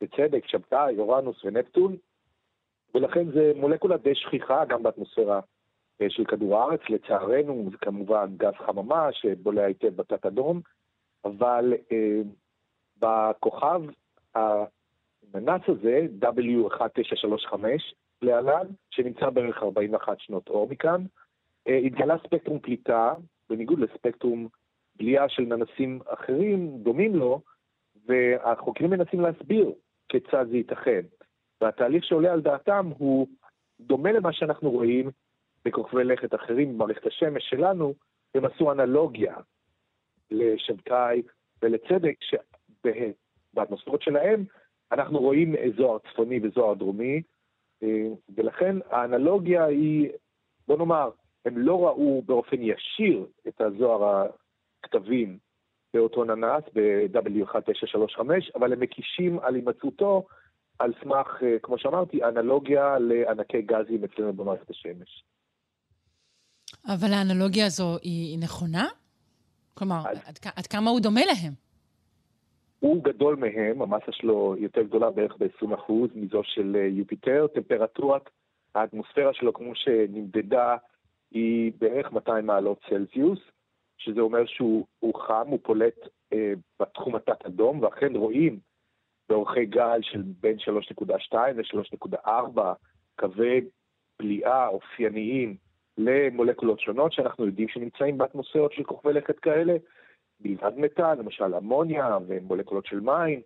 בצדק, שבתאי, אורנוס ונפטון, ולכן זה מולקולה די שכיחה גם באטמוספירה אה, של כדור הארץ, לצערנו זה כמובן גז חממה שבולע היטב בתת אדום, אבל אה, בכוכב הננס הזה, W1935 להלן, שנמצא בערך 41 שנות אור מכאן, אה, התגלה ספקטרום פליטה, בניגוד לספקטרום בליעה של ננסים אחרים, דומים לו, והחוקרים מנסים להסביר כיצד זה ייתכן. והתהליך שעולה על דעתם הוא דומה למה שאנחנו רואים בכוכבי לכת אחרים במערכת השמש שלנו, הם עשו אנלוגיה לשבתאי ולצדק, שבאטמוספירות שלהם אנחנו רואים זוהר צפוני וזוהר דרומי, ולכן האנלוגיה היא, בוא נאמר, הם לא ראו באופן ישיר את הזוהר הכתבים באותו ננס, ב-W1935, אבל הם מקישים על הימצאותו על סמך, אה, כמו שאמרתי, אנלוגיה לענקי גזים אצלנו במערכת השמש. אבל האנלוגיה הזו היא נכונה? כלומר, אז- עד, עד כמה הוא דומה להם? הוא גדול מהם, המסה שלו יותר גדולה בערך ב-20% מזו של אה, יופיטר, טמפרטורת האטמוספירה שלו, כמו שנמדדה, היא בערך 200 מעלות צלזיוס, שזה אומר שהוא הוא חם, הוא פולט אה, בתחום התת-אדום, ואכן רואים באורכי גל של בין 3.2 ל-3.4 קווי בליעה אופייניים למולקולות שונות שאנחנו יודעים שנמצאים באטמוספירות של כוכבי לכת כאלה, מלבד מתאן, למשל אמוניה ומולקולות של מים,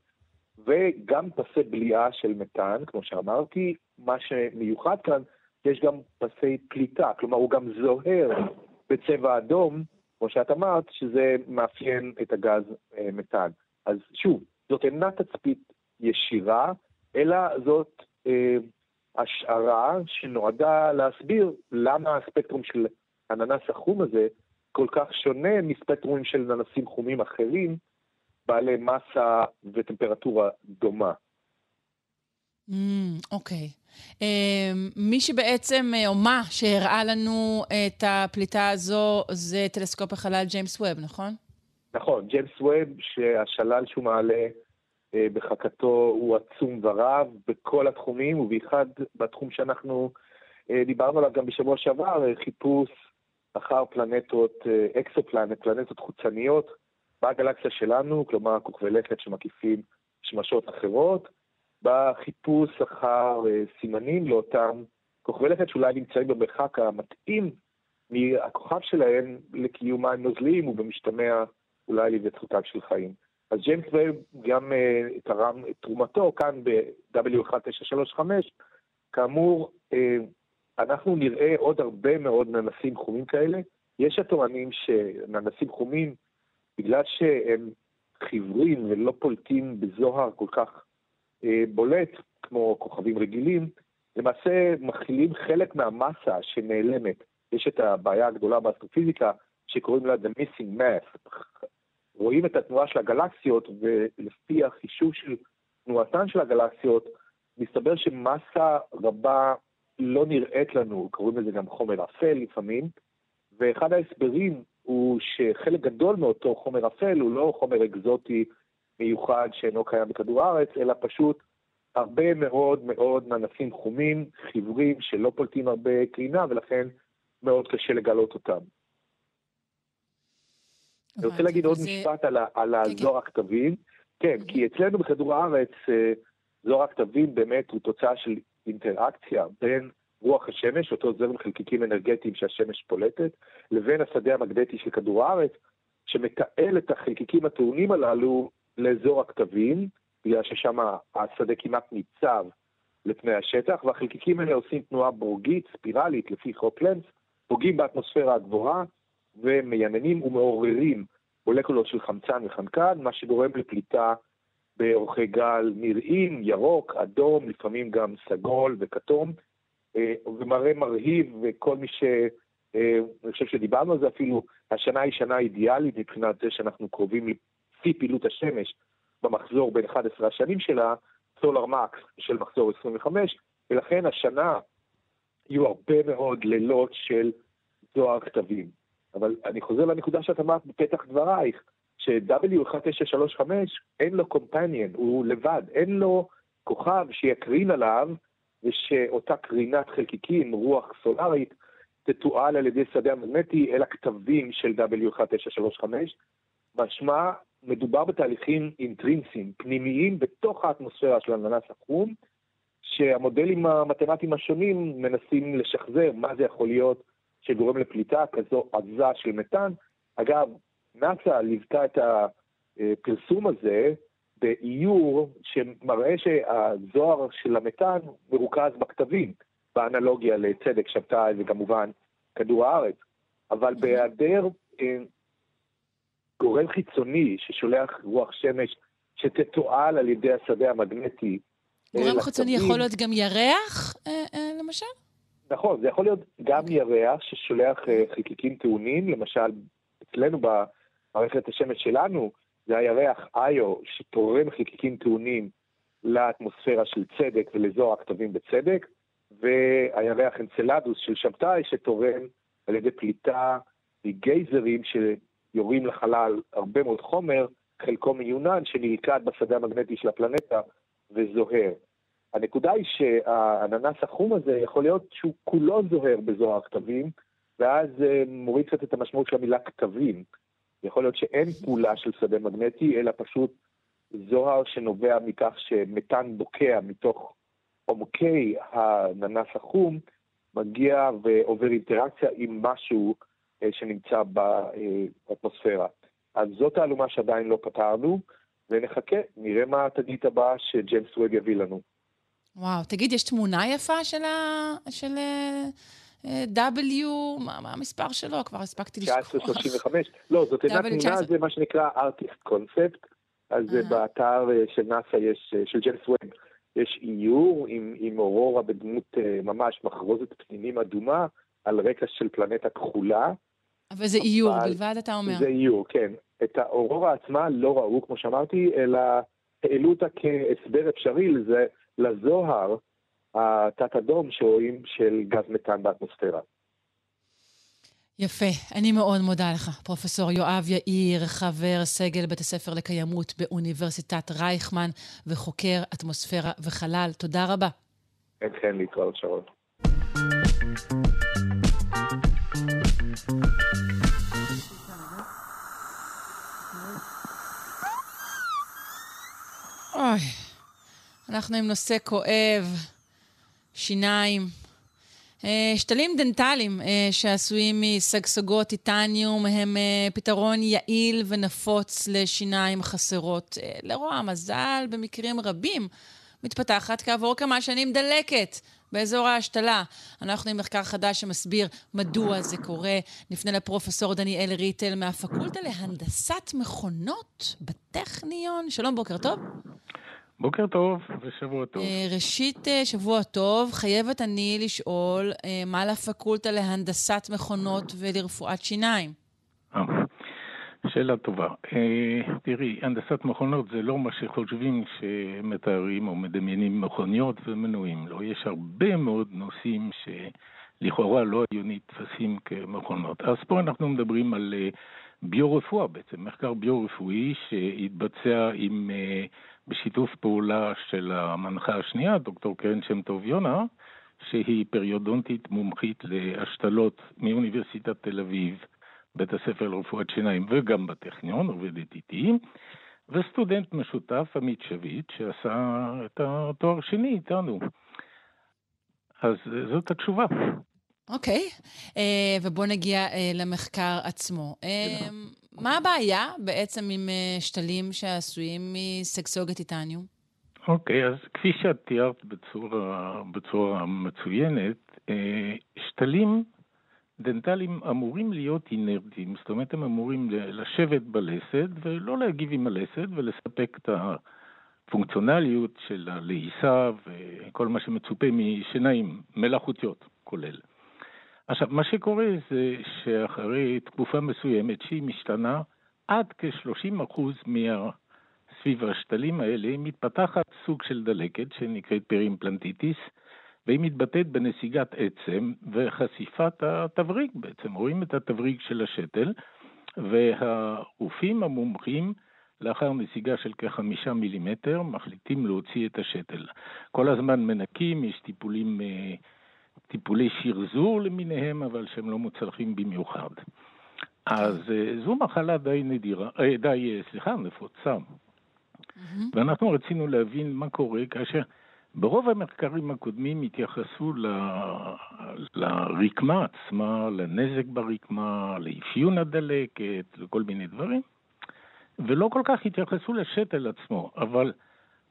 וגם פסי בליעה של מתאן, כמו שאמרתי, מה שמיוחד כאן, יש גם פסי פליטה, כלומר הוא גם זוהר בצבע אדום, כמו שאת אמרת, שזה מאפיין את הגז אה, מתאן. אז שוב, זאת אינה תצפית ישירה, אלא זאת אה, השערה שנועדה להסביר למה הספקטרום של הננס החום הזה כל כך שונה מספקטרומים של ננסים חומים אחרים, בעלי מסה וטמפרטורה דומה. אממ, אוקיי. אה, מי שבעצם, אה, או מה שהראה לנו את הפליטה הזו, זה טלסקופ החלל ג'יימס ווב, נכון? נכון, ג'יימס ווב, שהשלל שהוא מעלה אה, בחכתו הוא עצום ורב בכל התחומים, ובייחד בתחום שאנחנו אה, דיברנו עליו גם בשבוע שעבר, חיפוש אחר פלנטות, אה, exoplanet, פלנטות חוצניות בגלקסיה שלנו, כלומר כוכבי לכת שמקיפים שמשות אחרות, בחיפוש אחר אה, סימנים לאותם כוכבי לכת שאולי נמצאים במרחק המתאים מהכוכב שלהם לקיום מים נוזליים ובמשתמע אולי להיווצרותם של חיים. אז ג'יימס ווב גם uh, תרם את תרומתו כאן ב-W1935. כאמור, uh, אנחנו נראה עוד הרבה מאוד ננסים חומים כאלה. יש הטוענים שננסים חומים, בגלל שהם חיוורים ולא פולטים בזוהר כל כך uh, בולט כמו כוכבים רגילים, למעשה מכילים חלק מהמסה שנעלמת. יש את הבעיה הגדולה באסטרופיזיקה שקוראים לה The Missing Mass, רואים את התנועה של הגלקסיות, ולפי החישוב של תנועתן של הגלקסיות, מסתבר שמסה רבה לא נראית לנו, קוראים לזה גם חומר אפל לפעמים, ואחד ההסברים הוא שחלק גדול מאותו חומר אפל הוא לא חומר אקזוטי מיוחד שאינו קיים בכדור הארץ, אלא פשוט הרבה מאוד מאוד ננסים חומים, חיוורים, שלא פולטים הרבה קרינה, ולכן מאוד קשה לגלות אותם. אני רוצה להגיד עוד משפט על, כן. הזוהר הכתבים. כן, כי אצלנו בכדור הארץ, אה, זוהר הכתבים באמת הוא תוצאה של אינטראקציה בין רוח השמש, אותו זרם חלקיקים אנרגטיים שהשמש פולטת, לבין השדה המגנטי של כדור הארץ, שמתעל את החלקיקים הטעונים הללו לאזור הכתבים, בגלל ששם השדה כמעט ניצב לפני השטח, והחלקיקים האלה עושים תנועה בורגית, ספירלית, לפי חוק לנץ, פוגעים באטמוספירה הגבוהה ומייננים ומעוררים מולקולות של חמצן וחנקן, מה שגורם לפליטה באורכי גל נראים, ירוק, אדום, לפעמים גם סגול וכתום, אה, ומראה מרהיב, וכל מי ש... אה, אני חושב שדיברנו על זה אפילו, השנה היא שנה אידיאלית מבחינת זה שאנחנו קרובים לשיא פעילות השמש במחזור בין 11 השנים שלה, סולר מקס של מחזור 25, ולכן השנה יהיו הרבה מאוד לילות של זוהר כתבים. אבל אני חוזר לנקודה שאת אמרת בפתח דברייך, ש-W1935 אין לו קומפניאן, הוא לבד, אין לו כוכב שיקרין עליו, ושאותה קרינת חלקיקים, רוח סולארית, תתועל על ידי שדה המגנטי אל הכתבים של W1935. משמע, מדובר בתהליכים אינטרינסיים, פנימיים, בתוך האטמוספירה של הננס החום, שהמודלים המתמטיים השונים מנסים לשחזר מה זה יכול להיות שגורם לפליטה כזו עזה של מתאן. אגב, נאס"א ליוותה את הפרסום הזה באיור שמראה שהזוהר של המתאן מרוכז בכתבים, באנלוגיה לצדק שבתאי וכמובן כדור הארץ. אבל בהיעדר אה, גורם חיצוני ששולח רוח שמש שתתועל על ידי השדה המגנטי. אה, גורם חיצוני יכול להיות גם ירח, אה, למשל? נכון, זה יכול להיות גם ירח ששולח חלקיקים טעונים, למשל, אצלנו במערכת השמש שלנו, זה הירח איו שתורם חלקיקים טעונים לאטמוספירה של צדק ולזוהר הכתבים בצדק, והירח אנצלדוס של שבתאי שתורם על ידי פליטה מגייזרים שיורים לחלל הרבה מאוד חומר, חלקו מיונן שנלכד בשדה המגנטי של הפלנטה וזוהר. הנקודה היא שהאננס החום הזה יכול להיות שהוא כולו זוהר בזוהר הכתבים, ואז אה, מוריד קצת את המשמעות של המילה כתבים. יכול להיות שאין פעולה של שדה מגנטי, אלא פשוט זוהר שנובע מכך שמתאן בוקע מתוך עומקי האננס החום, מגיע ועובר אינטראקציה עם משהו אה, שנמצא באטמוספירה. אז זאת תעלומה שעדיין לא פתרנו, ונחכה, נראה מה התגלית הבאה שג'יימס ווב יביא לנו. וואו, תגיד, יש תמונה יפה של ה... של אה, W, מה מה המספר שלו? כבר הספקתי לשכוח. 1935. לא, זאת אינה W19. תמונה, זה מה שנקרא ארטיסט קונספט. אז אה. באתר אה, של נאס"א יש, אה, של ג'יימס ווב, יש איור עם, עם אורורה בדמות ממש מחרוזת פנינים אדומה, על רקע של פלנטה כחולה. אבל זה איור אבל בלבד, אתה אומר. זה איור, כן. את האורורה עצמה לא ראו, כמו שאמרתי, אלא העלו אותה כהסבר אפשרי לזה, לזוהר התת-אדום שרואים של גז מתאן באטמוספירה. יפה, אני מאוד מודה לך, פרופסור יואב יאיר, חבר סגל בית הספר לקיימות באוניברסיטת רייכמן וחוקר אטמוספירה וחלל. תודה רבה. אין כן להתראות שרון. אוי, אנחנו עם נושא כואב, שיניים. אה, שתלים דנטליים אה, שעשויים משגשגות טיטניום הם אה, פתרון יעיל ונפוץ לשיניים חסרות. לרוע המזל, במקרים רבים מתפתחת כעבור כמה שנים דלקת באזור ההשתלה. אנחנו עם מחקר חדש שמסביר מדוע זה קורה. נפנה לפרופסור דניאל ריטל מהפקולטה להנדסת מכונות בטכניון. שלום, בוקר טוב. בוקר טוב ושבוע טוב. אה, ראשית, אה, שבוע טוב. חייבת אני לשאול, אה, מה לפקולטה להנדסת מכונות ולרפואת שיניים? שאלה טובה. תראי, הנדסת מכונות זה לא מה שחושבים שמתארים או מדמיינים מכוניות ומנועים. לא, יש הרבה מאוד נושאים שלכאורה לא היו נתפסים כמכונות. אז פה אנחנו מדברים על אה, ביו-רפואה בעצם, מחקר ביו-רפואי שהתבצע עם, בשיתוף פעולה של המנחה השנייה, דוקטור קרן שם טוב יונה, שהיא פריודונטית מומחית להשתלות מאוניברסיטת תל אביב. בית הספר לרפואת שיניים וגם בטכניון, עובדת איתי, וסטודנט משותף, עמית שביט, שעשה את התואר שני איתנו. אז זאת התשובה. אוקיי, אה, ובואו נגיע אה, למחקר עצמו. אה, מה הבעיה בעצם עם אה, שתלים שעשויים מסקסוגת טיטניום? אוקיי, אז כפי שאת תיארת בצורה, בצורה מצוינת, אה, שתלים דנטליים אמורים להיות אינרטיים, זאת אומרת הם אמורים לשבת בלסת ולא להגיב עם הלסת ולספק את הפונקציונליות של הלעיסה וכל מה שמצופה משיניים מלאכותיות כולל. עכשיו, מה שקורה זה שאחרי תקופה מסוימת שהיא משתנה, עד כ-30% מסביב השתלים האלה מתפתחת סוג של דלקת שנקראת peri-implantitis, והיא מתבטאת בנסיגת עצם וחשיפת התבריג בעצם. רואים את התבריג של השתל, והרופאים המומחים, לאחר נסיגה של כחמישה מילימטר, מחליטים להוציא את השתל. כל הזמן מנקים, יש טיפולים, אה, טיפולי שרזור למיניהם, אבל שהם לא מוצלחים במיוחד. אז אה, זו מחלה די נדירה, אה, די, אה, סליחה, נפוצה. ואנחנו רצינו להבין מה קורה כאשר ברוב המחקרים הקודמים התייחסו ל... לרקמה עצמה, לנזק ברקמה, לאפיון הדלקת, לכל מיני דברים, ולא כל כך התייחסו לשתל עצמו. אבל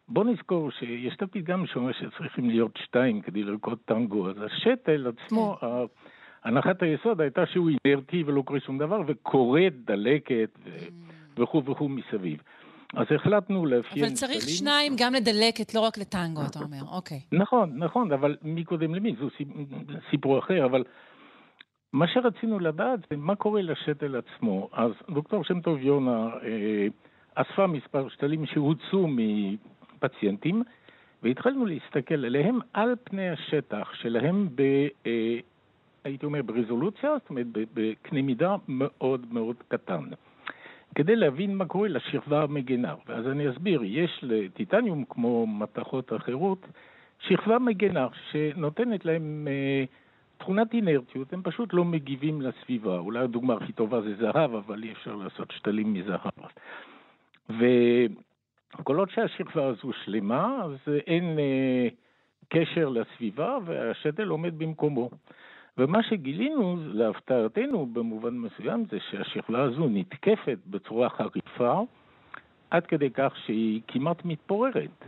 בוא נזכור שיש את הפתגם שאומר שצריכים להיות שתיים כדי לרקוד טנגו, אז השתל עצמו, ה- הנחת היסוד הייתה שהוא אינרטי ולא קורה שום דבר, וקוראת דלקת ו- וכו' וכו' מסביב. אז החלטנו לאפיין אבל צריך שתלים. שניים גם לדלקת, לא רק לטנגו, אתה אומר. אוקיי. נכון, נכון, אבל מקודם למי? זו סיפ- סיפור אחר, אבל מה שרצינו לדעת זה מה קורה לשתל עצמו. אז דוקטור שם טוב יונה אה, אספה מספר שתלים שהוצאו מפציינטים, והתחלנו להסתכל עליהם על פני השטח שלהם ב... אה, הייתי אומר ברזולוציה, זאת אומרת בקנה מידה מאוד מאוד קטן. כדי להבין מה קורה לשכבה המגנה. ואז אני אסביר, יש לטיטניום, כמו מתכות אחרות, שכבה מגנה שנותנת להם אה, תכונת אינרטיות, הם פשוט לא מגיבים לסביבה. אולי הדוגמה הכי טובה זה זהב, אבל אי אפשר לעשות שתלים מזהב. וכל עוד שהשכבה הזו שלמה, אז אין אה, קשר לסביבה והשתל עומד במקומו. ומה שגילינו, להפתעתנו במובן מסוים, זה שהשכבה הזו נתקפת בצורה חריפה, עד כדי כך שהיא כמעט מתפוררת.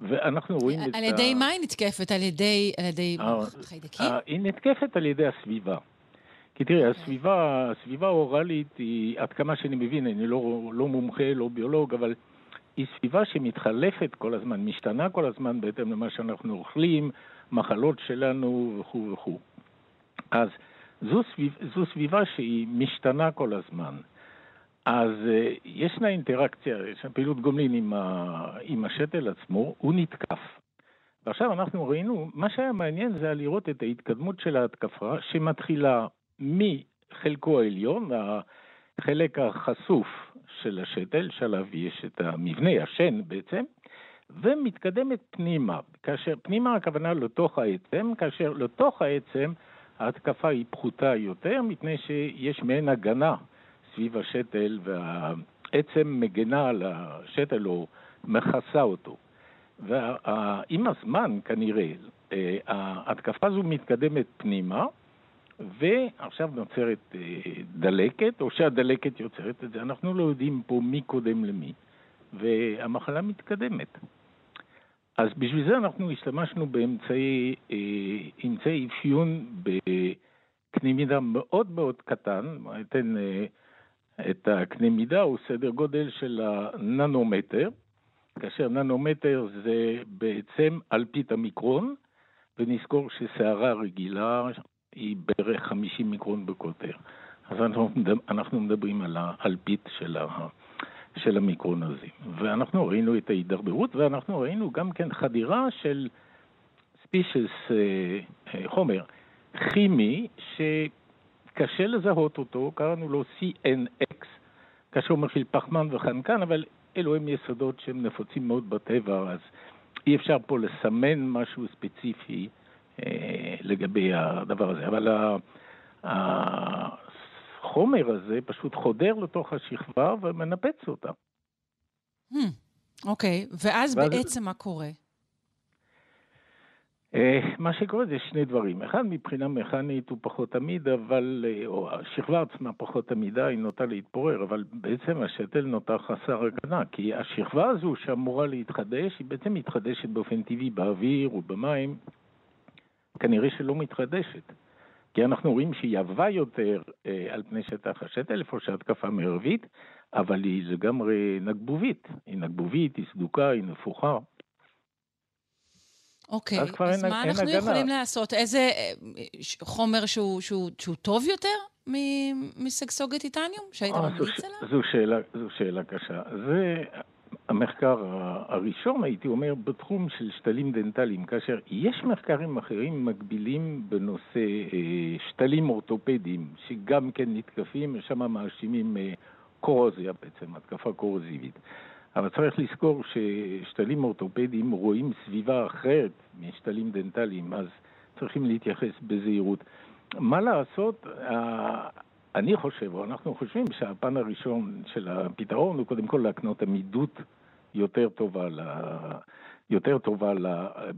ואנחנו רואים את ה... על ידי מה היא נתקפת? על ידי, על ידי אה, חיידקים? אה, היא נתקפת על ידי הסביבה. כי תראי, הסביבה, הסביבה האוראלית היא, עד כמה שאני מבין, אני לא, לא מומחה, לא ביולוג, אבל היא סביבה שמתחלפת כל הזמן, משתנה כל הזמן בהתאם למה שאנחנו אוכלים, מחלות שלנו וכו' וכו'. אז זו, סביב, זו סביבה שהיא משתנה כל הזמן. אז uh, ישנה אינטראקציה, יש פעילות גומלין עם, ה, עם השתל עצמו, הוא נתקף. ועכשיו אנחנו ראינו, מה שהיה מעניין זה היה לראות את ההתקדמות של ההתקפה, שמתחילה מחלקו העליון, החלק החשוף של השתל, שעליו יש את המבנה, השן בעצם, ומתקדמת פנימה. כאשר, פנימה הכוונה לתוך העצם, כאשר לתוך העצם ההתקפה היא פחותה יותר, מפני שיש מעין הגנה סביב השתל, והעצם מגנה על השתל או מכסה אותו. ועם הזמן, כנראה, אה, ההתקפה הזו מתקדמת פנימה, ועכשיו נוצרת אה, דלקת, או שהדלקת יוצרת את זה. אנחנו לא יודעים פה מי קודם למי, והמחלה מתקדמת. אז בשביל זה אנחנו השתמשנו באמצעי אה, אפיון בקנה מידה מאוד מאוד קטן, אתן אה, את הקנה מידה, הוא סדר גודל של הננומטר, כאשר ננומטר זה בעצם אלפית המיקרון, ונזכור שסערה רגילה היא בערך 50 מיקרון בקוטר. אז אנחנו, אנחנו מדברים על האלפית של, ה, של המיקרון הזה. ואנחנו ראינו את ההידרדרות, ואנחנו ראינו גם כן חדירה של ספישס, חומר כימי, שקשה לזהות אותו, קראנו לו CNX, כאשר הוא מכיל פחמן וחנקן, אבל אלו הם יסודות שהם נפוצים מאוד בטבע, אז אי אפשר פה לסמן משהו ספציפי אה, לגבי הדבר הזה. אבל החומר הזה פשוט חודר לתוך השכבה ומנפץ אותה. Hmm, אוקיי, ואז ואז- בעצם מה קורה? אה, מה שקורה זה שני דברים. אחד, מבחינה מכנית הוא פחות עמיד, אבל, אה, או השכבה עצמה פחות עמידה, היא נוטה להתפורר, אבל בעצם השתל נותר חסר הגנה, כי השכבה הזו שאמורה להתחדש, היא בעצם מתחדשת באופן טבעי באוויר ובמים, כנראה שלא מתחדשת. כי אנחנו רואים שהיא עבה יותר אה, על פני שטח השתל, איפה שההתקפה מרבית, אבל היא לגמרי נגבובית. היא נגבובית, היא סדוקה, היא נפוחה. אוקיי, אז אז אין- מה אין אנחנו הגנה. יכולים לעשות? איזה אה, ש- חומר שהוא, שהוא, שהוא טוב יותר מ- משגסוגת טיטניום? שהיית אה, ממליץ עליו? זו שאלה, זו שאלה קשה. זה המחקר הראשון, הייתי אומר, בתחום של שתלים דנטליים, כאשר יש מחקרים אחרים מקבילים בנושא אה, שתלים אורתופדיים, שגם כן נתקפים, ושם מאשימים אה, קורוזיה בעצם, התקפה קורוזיבית. אבל צריך לזכור ששתלים אורתופדיים רואים סביבה אחרת משתלים דנטליים, אז צריכים להתייחס בזהירות. מה לעשות, אני חושב, או אנחנו חושבים שהפן הראשון של הפתרון הוא קודם כל להקנות עמידות יותר טובה, ל... יותר טובה ל...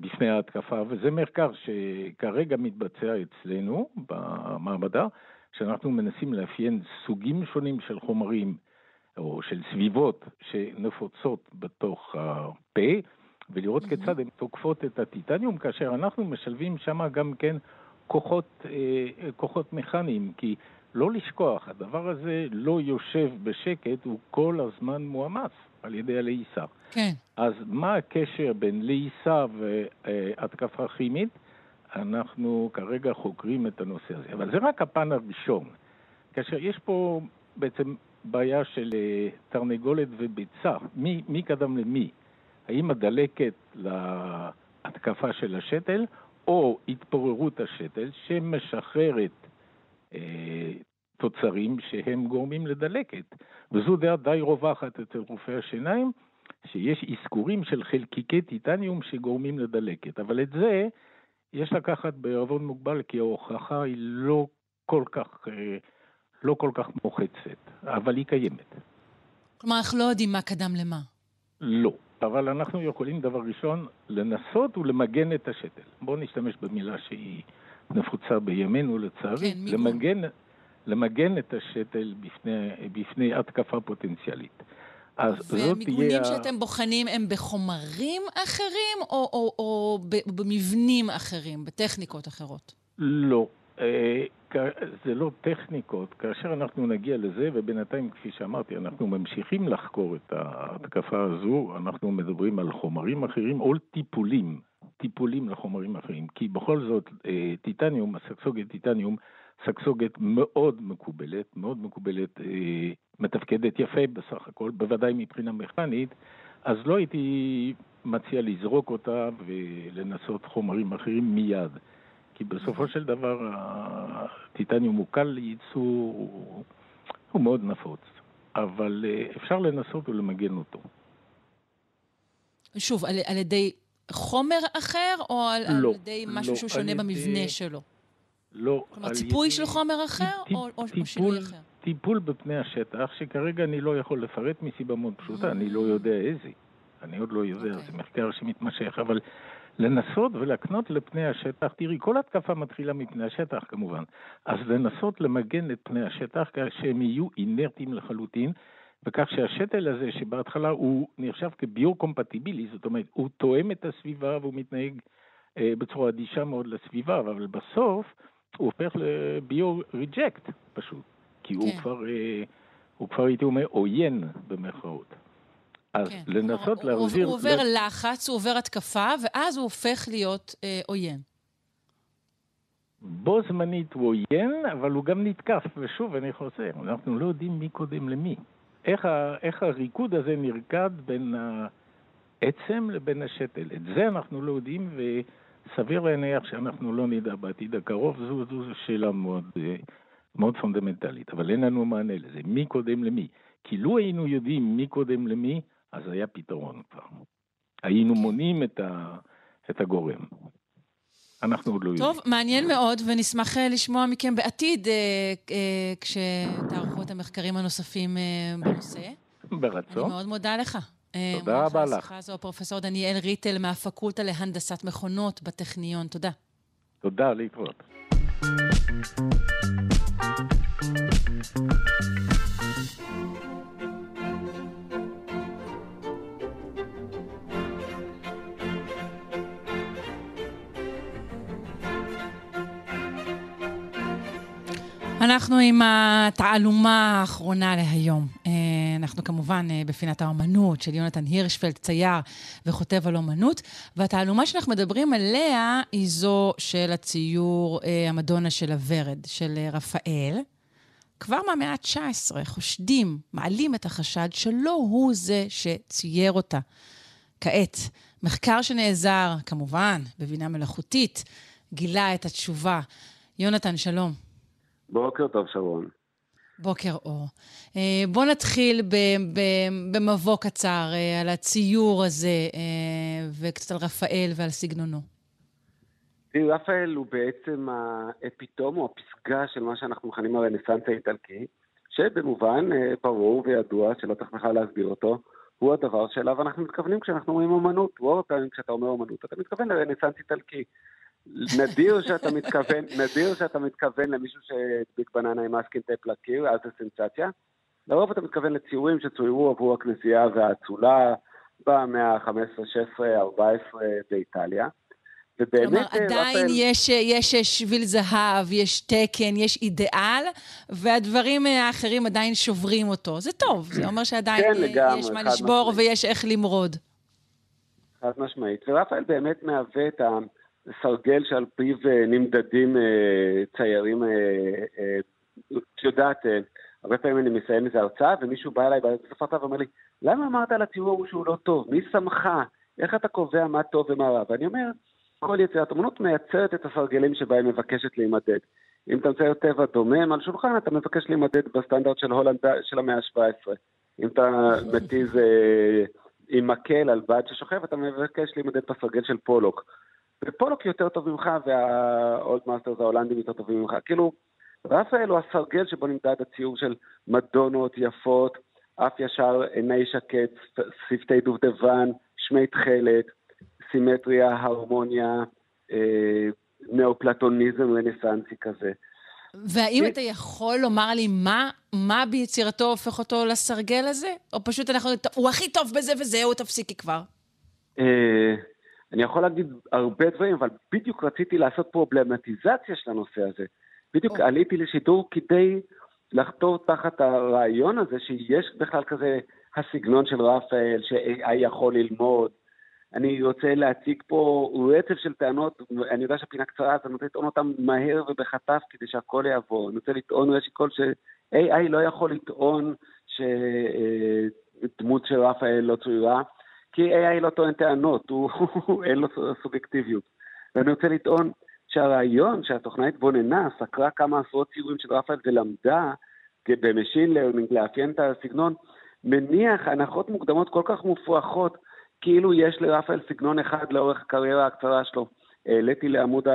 בפני ההתקפה, וזה מחקר שכרגע מתבצע אצלנו במעבדה, שאנחנו מנסים לאפיין סוגים שונים של חומרים או של סביבות שנפוצות בתוך הפה, ולראות Mhm. כיצד הן תוקפות את הטיטניום, כאשר אנחנו משלבים שם גם כן כוחות, אה, כוחות מכניים, כי לא לשכוח, הדבר הזה לא יושב בשקט, הוא כל הזמן מואמץ על ידי הלעיסה. כן. אז מה הקשר בין לעיסה והתקפה כימית? אנחנו כרגע חוקרים את הנושא הזה, אבל זה רק הפן הראשון. כאשר יש פה בעצם בעיה של אה, תרנגולת וביצה, מי, מי קדם למי? האם הדלקת להתקפה של השתל, או התפוררות השתל שמשחררת אה, תוצרים שהם גורמים לדלקת. וזו דעה די רווחת אצל רופאי השיניים, שיש אזכורים של חלקיקי טיטניום שגורמים לדלקת. אבל את זה יש לקחת בערבון מוגבל, כי ההוכחה היא לא כל כך, אה, לא כל כך מוחצת, אבל היא קיימת. כלומר, אנחנו לא יודעים מה קדם למה. לא. אבל אנחנו יכולים, דבר ראשון, לנסות ולמגן את השתל. בואו נשתמש במילה שהיא נפוצה בימינו, לצערי. כן. למגן, למגן את השתל בפני, בפני התקפה פוטנציאלית. אז זאת תהיה... והמיגונים שאתם בוחנים הם בחומרים אחרים, או, או, או במבנים אחרים, בטכניקות אחרות? לא. אה, זה לא טכניקות. כאשר אנחנו נגיע לזה, ובינתיים, כפי שאמרתי, אנחנו ממשיכים לחקור את ההתקפה הזו, אנחנו מדברים על חומרים אחרים או טיפולים, טיפולים לחומרים אחרים. כי בכל זאת, אה, טיטניום, הסקסוגת טיטניום, סקסוגת מאוד מקובלת, מאוד מקובלת, אה, מתפקדת יפה בסך הכל, בוודאי מבחינה מכנית, אז לא הייתי מציע לזרוק אותה ולנסות חומרים אחרים מיד. כי בסופו של דבר הטיטניום הוא קל לייצור, הוא, הוא מאוד נפוץ, אבל אה, אפשר לנסות ולמגן אותו. שוב, על, על ידי חומר אחר, או על, לא, על ידי משהו לא, שהוא שונה ידי- במבנה שלו? לא כלומר, ציפוי ידי- של חומר אחר, טיפ- או, או, או טיפול- שינוי אחר? טיפול בפני השטח, שכרגע אני לא יכול לפרט מסיבה מאוד פשוטה, אני לא יודע איזה. אני עוד לא יודע, אוקיי. זה מחקר שמתמשך, אבל לנסות ולהקנות לפני השטח, תראי, כל התקפה מתחילה מפני השטח כמובן, אז לנסות למגן את פני השטח כך שהם יהיו אינרטיים לחלוטין, וכך שהשתל הזה, שבהתחלה הוא נחשב כביו-קומפטיבילי, זאת אומרת, הוא תואם את הסביבה והוא מתנהג אה, בצורה אדישה מאוד לסביבה, אבל בסוף הוא הופך לביו-ריג'קט פשוט, כי הוא כן. כבר, אה, הוא כבר הייתי אומר עוין במרכאות. אז כן. לנסות הוא- להחזיר... הוא עובר לחץ, הוא עובר התקפה, ואז הוא הופך להיות אה, עוין. בו זמנית הוא עוין, אבל הוא גם נתקף. ושוב, אני חוזר, אנחנו לא יודעים מי קודם למי. איך, ה, איך הריקוד הזה נרקד בין העצם לבין השתל. את זה אנחנו לא יודעים, וסביר להניח שאנחנו לא נדע בעתיד הקרוב. זו, זו, זו שאלה מאוד, מאוד פונדמנטלית, אבל אין לנו מענה לזה. מי קודם למי? כי לו היינו יודעים מי קודם למי, אז היה פתרון כבר. היינו מונעים את, ה, את הגורם. אנחנו עוד לא יודעים. טוב, מעניין מאוד, ונשמח אה, לשמוע מכם בעתיד, אה, אה, כשתערכו את המחקרים הנוספים בנושא. אני ברצון. מאוד מודה לך. תודה רבה לך. השיחה הזו, פרופסור דניאל ריטל מהפקולטה להנדסת מכונות בטכניון. תודה. תודה, להתראות. אנחנו עם התעלומה האחרונה להיום. אה, אנחנו כמובן אה, בפינת האומנות של יונתן הירשפלד, צייר וכותב על אומנות, והתעלומה שאנחנו מדברים עליה היא זו של הציור אה, המדונה של הוורד, של רפאל. כבר מהמאה ה-19 חושדים, מעלים את החשד שלא הוא זה שצייר אותה. כעת, מחקר שנעזר, כמובן, בבינה מלאכותית, גילה את התשובה. יונתן, שלום. בוקר טוב, שרון. בוקר אור. אה, בוא נתחיל במבוא קצר אה, על הציור הזה, אה, וקצת על רפאל ועל סגנונו. תראי, רפאל הוא בעצם האפיתום או הפסגה של מה שאנחנו מכנים הרנסאנס האיטלקי, שבמובן ברור וידוע, שלא צריך בכלל להסביר אותו, הוא הדבר שאליו אנחנו מתכוונים כשאנחנו אומרים אומנות. רוב הפעמים כשאתה אומר אומנות, אתה מתכוון לרנסאנס איטלקי. נדיר שאתה מתכוון, נדיר שאתה מתכוון למישהו שהדביק בננה עם masking tape לקיר, אז זה סנסציה. לרוב אתה מתכוון לציורים שצוירו עבור הכנסייה והאצולה במאה ה-15, 16, 14 באיטליה. ובאמת, כלומר, אה, עדיין רפאל- יש, יש שביל זהב, יש תקן, יש אידיאל, והדברים אה, האחרים עדיין שוברים אותו. זה טוב, זה אומר שעדיין כן, אה, לגמרי, יש מה לשבור משמעית. ויש איך למרוד. חד משמעית. ורפאל באמת מהווה את הסרגל שעל פיו אה, נמדדים אה, ציירים. אה, את יודעת, הרבה פעמים אני מסיים איזו הרצאה, ומישהו בא אליי בסוף ההרצאה ואומר לי, למה אמרת על הציור שהוא לא טוב? מי שמך? איך אתה קובע מה טוב ומה רע? ואני אומר, כל יצירת אמנות מייצרת את הסרגלים שבה היא מבקשת להימדד. אם אתה מצייר טבע דומם על שולחן, אתה מבקש להימדד בסטנדרט של הולנד של המאה ה-17. אם אתה מתיז עם מקל על בד ששוכב, אתה מבקש להימדד בסרגל של פולוק. ופולוק יותר טוב ממך, וה Old Masters ההולנדים יותר טובים ממך. כאילו, רפאל הוא הסרגל שבו נמדד הציור של מדונות יפות, אף ישר, עיני שקד, שפתי דובדבן, שמי תכלת, סימטריה, הרמוניה, אה, נאופלטוניזם רנסנסי כזה. והאם אתה יכול לומר לי מה, מה ביצירתו הופך אותו לסרגל הזה? או פשוט אנחנו, הוא הכי טוב בזה וזהו, תפסיקי כבר. אה, אני יכול להגיד הרבה דברים, אבל בדיוק רציתי לעשות פרובלמטיזציה של הנושא הזה. בדיוק עליתי לשידור כדי לחתור תחת הרעיון הזה שיש בכלל כזה הסגנון של רפאל, ש-AI יכול ללמוד. אני רוצה להציג פה רצף של טענות, אני יודע שהפינה קצרה, אז אני רוצה לטעון אותן מהר ובחטף כדי שהכל יעבור. אני רוצה לטעון ראשית כל ש-AI לא יכול לטעון שדמות של רפאל לא צוירה, כי AI לא טוען טענות, הוא, אין לו סובייקטיביות. ואני רוצה לטעון שהרעיון שהתוכנה התבוננה, סקרה כמה עשרות ציורים של רפאל ולמדה ב machine learning לאפיין את הסגנון, מניח הנחות מוקדמות כל כך מופרכות, כאילו יש לרפאל סגנון אחד לאורך הקריירה הקצרה שלו. העליתי לעמוד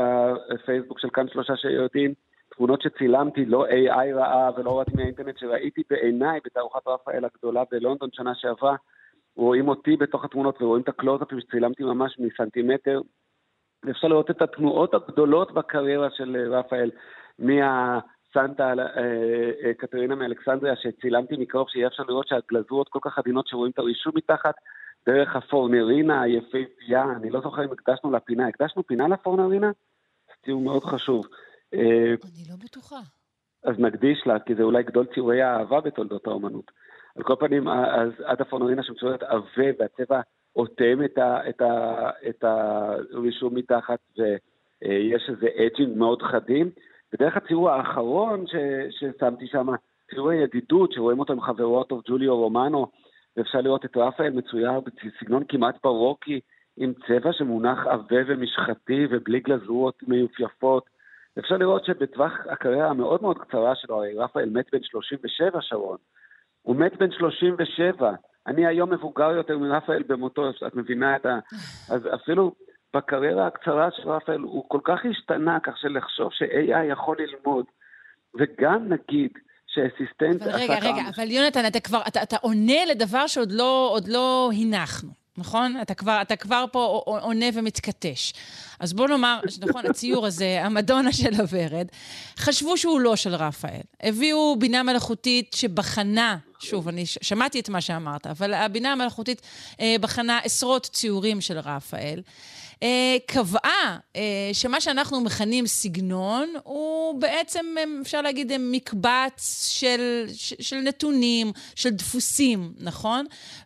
הפייסבוק של כאן שלושה שיודעים, תמונות שצילמתי, לא AI רעה ולא ראיתי מהאינטרנט, שראיתי בעיניי בתערוכת רפאל הגדולה בלונדון שנה שעברה, רואים אותי בתוך התמונות ורואים את הקלוזאפים שצילמתי ממש מסנטימטר. ואפשר לראות את התנועות הגדולות בקריירה של רפאל, מהסנטה קטרינה מאלכסנדריה שצילמתי מקרוב, שיהיה אפשר לראות שהגלזורות כל כך עדינות שרואים את הרישום מתחת, דרך הפורנרינה היפהפייה, אני לא זוכר אם הקדשנו לה פינה, הקדשנו פינה לפורנרינה? זה ציור מאוד חשוב. אני לא בטוחה. אז נקדיש לה, כי זה אולי גדול ציורי האהבה בתולדות האומנות. על כל פנים, אז עד הפורנרינה שמצוירת עבה, והצבע אוטם את, ה, את, ה, את הרישום מתחת, ויש איזה אג'ינג מאוד חדים. ודרך הציור האחרון ש, ששמתי שם, ציור הידידות, שרואים אותו עם חברו הטוב ג'וליו רומנו, ואפשר לראות את רפאל מצויר בסגנון כמעט ברוקי, עם צבע שמונח עבה ומשחתי ובלי גלזורות מיופייפות. אפשר לראות שבטווח הקריירה המאוד מאוד קצרה שלו, רפאל מת בן 37, שרון. הוא מת בן 37. אני היום מבוגר יותר מרפאל במותו, את מבינה את ה... אז אפילו בקריירה הקצרה של רפאל הוא כל כך השתנה, כך שלחשוב ש-AI יכול ללמוד, וגם נגיד שאסיסטנט אבל רגע, רגע, אבל יונתן, אתה כבר, אתה, אתה עונה לדבר שעוד לא, לא הנחנו. נכון? אתה כבר, אתה כבר פה עונה ומתכתש. אז בוא נאמר, נכון, הציור הזה, המדונה של הוורד, חשבו שהוא לא של רפאל. הביאו בינה מלאכותית שבחנה, שוב, אני שמעתי את מה שאמרת, אבל הבינה המלאכותית אה, בחנה עשרות ציורים של רפאל. אה, קבעה אה, שמה שאנחנו מכנים סגנון הוא בעצם, אה, אפשר להגיד, מקבץ של, של נתונים, של דפוסים, נכון?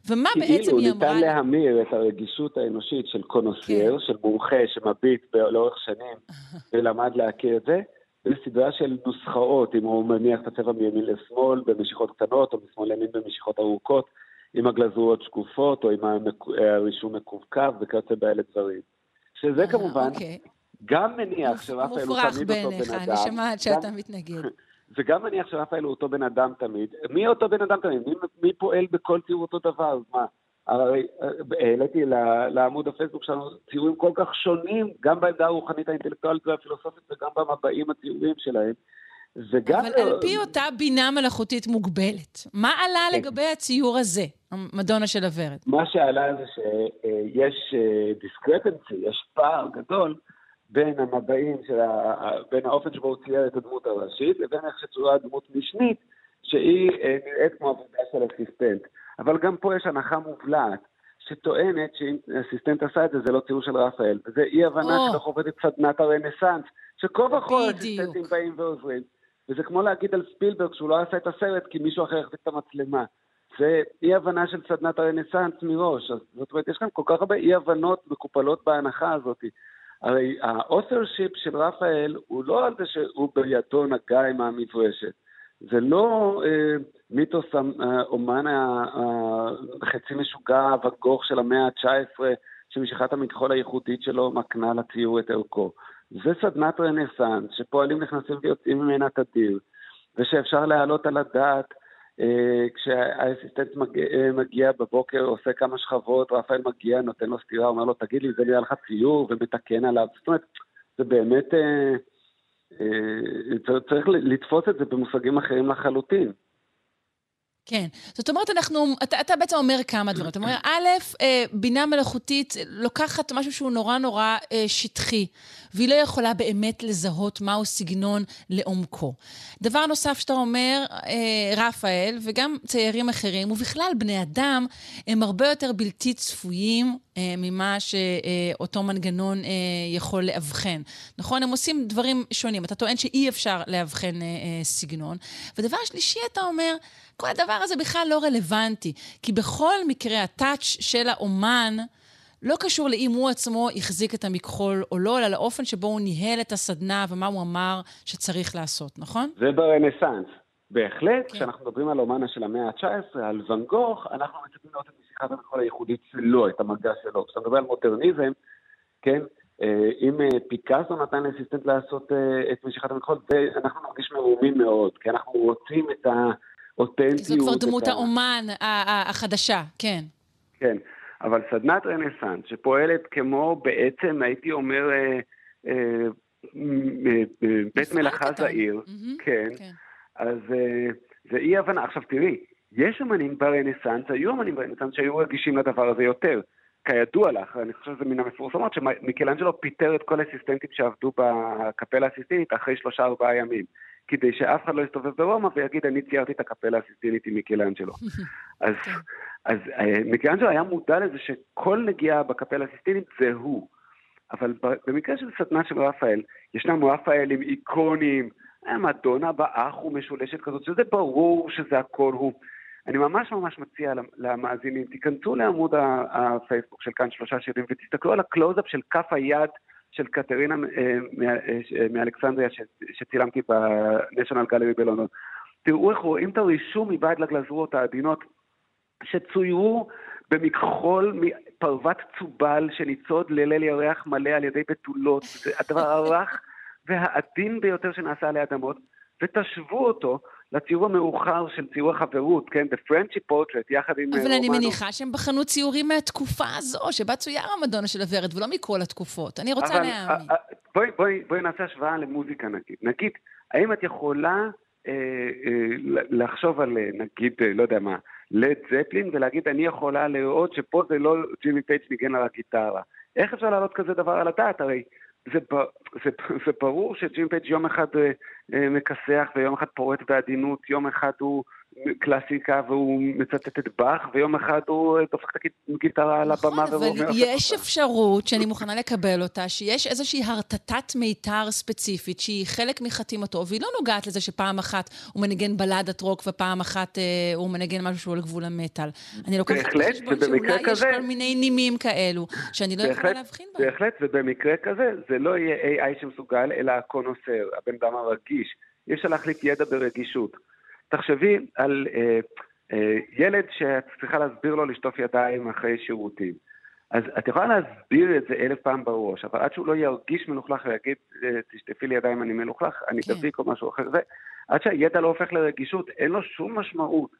ומה בעצם היא אמרה... כאילו, ניתן להמיר את הרגישות האנושית של קונוסייר, כן. של מומחה שמביט לאורך שנים ולמד להכיר את זה, בסדרה של נוסחאות, אם הוא מניח את הצבע מימין לשמאל במשיכות קטנות, או משמאל לימין במשיכות ארוכות, עם הגלזורות שקופות, או עם הרישום מקווקו וכיוצא באלה דברים. שזה אה, כמובן אוקיי. גם מניח שרפאל הוא תמיד אותו בן אדם. אני שומעת שאתה מתנגד. זה גם מניח שרפאל הוא אותו בן אדם תמיד. מי אותו בן אדם תמיד? מי, מי פועל בכל ציור אותו דבר? מה? הרי אה, העליתי לעמוד הפייסבוק שלנו ציורים כל כך שונים, גם בעמדה הרוחנית האינטלקטואלית והפילוסופית וגם במבעים הציורים שלהם. וגם... אבל על פי אותה בינה מלאכותית מוגבלת, מה עלה כן. לגבי הציור הזה, המדונה של הוורד? מה שעלה זה שיש דיסקרפנסי, אה, יש פער גדול בין המבעים, של ה... בין האופן שבו הוא צייר את הדמות הראשית, לבין איך שצורה דמות משנית, שהיא אה, נראית כמו עבודה של אסיסטנט. אבל גם פה יש הנחה מובלעת. שטוענת שאם אסיסטנט עשה את זה, זה לא ציור של רפאל. וזה אי הבנה oh. שלא עובדת סדנת הרנסאנס, שכה וכה אסיסטנטים באים ועוזרים. וזה כמו להגיד על ספילברג שהוא לא עשה את הסרט כי מישהו אחר החזיק את המצלמה. זה אי הבנה של סדנת הרנסאנס מראש. אז זאת אומרת, יש כאן כל כך הרבה אי הבנות מקופלות בהנחה הזאת. הרי האות'רשיפ של רפאל הוא לא על זה שהוא בידו נגע עם המברשת. זה לא אה, מיתוס האומן החצי משוגע, וגוך של המאה ה-19, שמשיכת המכחול הייחודית שלו מקנה לציור את ערכו. זה סדנת רנסאנס, שפועלים נכנסים ויוצאים ממנה תדיר, ושאפשר להעלות על הדעת אה, כשהאסיסטנט מגיע, אה, מגיע בבוקר, עושה כמה שכבות, רפאל מגיע, נותן לו סטירה, אומר לו, תגיד לי, זה נראה לך ציור, ומתקן עליו. זאת אומרת, זה באמת, אה, אה, צריך לתפוס את זה במושגים אחרים לחלוטין. כן. זאת אומרת, אנחנו, אתה, אתה בעצם אומר כמה דברים. אתה אומר, א', אה, בינה מלאכותית לוקחת משהו שהוא נורא נורא אה, שטחי, והיא לא יכולה באמת לזהות מהו סגנון לעומקו. דבר נוסף שאתה אומר, אה, רפאל, וגם ציירים אחרים, ובכלל בני אדם, הם הרבה יותר בלתי צפויים ממה שאותו מנגנון יכול לאבחן. נכון? הם עושים דברים שונים. אתה טוען שאי אפשר לאבחן סגנון. ודבר שלישי, אתה אומר, כל הדבר הזה בכלל לא רלוונטי, כי בכל מקרה הטאץ' של האומן לא קשור לאם הוא עצמו החזיק את המכחול או לא, אלא לאופן שבו הוא ניהל את הסדנה ומה הוא אמר שצריך לעשות, נכון? זה ברנסאנס. בהחלט, כן. כשאנחנו מדברים על אומנה של המאה ה-19, על ואן גוך, אנחנו מצפים לראות את משיכת המכחול הייחודית שלו, את המגע שלו. כשאתה מדבר על מודרניזם, כן, אה, אם אה, פיקאסו נתן לאסיסטנט לעשות אה, את משיכת המכחול, אנחנו נרגיש מרומים מאוד, כי אנחנו רוצים את ה... אותנטיות. זו כבר דמות האומן החדשה, כן. כן, אבל סדנת רנסאנס שפועלת כמו בעצם, הייתי אומר, אה, אה, בית מלאכה זעיר, כן, כן, אז אה, זה אי הבנה. עכשיו תראי, יש אמנים ברנסאנס, היו אמנים ברנסאנס שהיו רגישים לדבר הזה יותר. כידוע לך, אני חושב שזה מן המפורסמות, שמיקלנג'לו פיטר את כל האסיסטנטים שעבדו בקפלה הסיסטינית אחרי שלושה ארבעה ימים. כדי שאף אחד לא יסתובב ברומא ויגיד, אני ציירתי את הקפלה הסיסטינית עם מיקלנג'לו. אז. אז אה, מיקלנג'לו היה מודע לזה שכל נגיעה בקפלה הסיסטינית זה הוא. אבל במקרה של סדנה של רפאל, ישנם רפאלים איקונים, אה, מדונה באח ומשולשת כזאת, שזה ברור שזה הכל הוא. אני ממש ממש מציע למאזינים, תיכנסו לעמוד הפייסבוק של כאן שלושה שירים ותסתכלו על הקלוזאפ של כף היד של קטרינה אה, אה, מאלכסנדריה שצילמתי בניישונל גלרי בלונדון. תראו איך רואים את הרישום מבעד לגלזורות העדינות שצוירו במכחול מפרוות צובל שניצוד לליל ירח מלא על ידי בתולות. זה הדבר הרך והעדין ביותר שנעשה עלי אדמות. ותשוו אותו לציור המאוחר של ציור החברות, כן? The Frenchy Portrait, יחד עם אבל רומנו. אני מניחה שהם בחנו ציורים מהתקופה הזו, שבה צויר המדונה של הוורד, ולא מכל התקופות. אני רוצה להאמין. אה, אה, בואי, בואי, בואי נעשה השוואה למוזיקה נגיד. נגיד, האם את יכולה אה, אה, לחשוב על, אה, נגיד, אה, לא יודע מה, לד זפלין, ולהגיד, אני יכולה לראות שפה זה לא ג'ימי פייג' ניגן על הגיטרה. איך אפשר להעלות כזה דבר על הדעת? הרי זה, זה, זה ברור שג'ימי פייג' יום אחד אה, אה, מכסח ויום אחד פורט בעדינות, יום אחד הוא קלאסיקה והוא מצטט את באך, ויום אחד הוא אה, דופק את הגיטרה על הבמה נכון, אבל ואומר... יש אפשרות שאני מוכנה לקבל אותה, שיש איזושהי הרטטת מיתר ספציפית, שהיא חלק מחתימתו, והיא לא נוגעת לזה שפעם אחת הוא מנגן בלדת רוק ופעם אחת אה, הוא מנגן משהו שהוא על גבול המטאל. אני לוקחת בהחלט, ובמקרה שאולי יש כל מיני נימים כאלו, שאני לא יכולה להבחין בהם. בהחלט, ובמקרה כזה זה לא יהיה AI שמסוגל, אלא הקונוסר, הבן אדם הרגיש. אפשר להחליט ידע ברגישות. תחשבי על אה, אה, ילד שאת צריכה להסביר לו לשטוף ידיים אחרי שירותים. אז את יכולה להסביר את זה אלף פעם בראש, אבל עד שהוא לא ירגיש מלוכלך ויגיד, אה, תשטפי לי ידיים, אני מלוכלך, אני כן. דביק או משהו אחר, זה, עד שהידע לא הופך לרגישות, אין לו שום משמעות.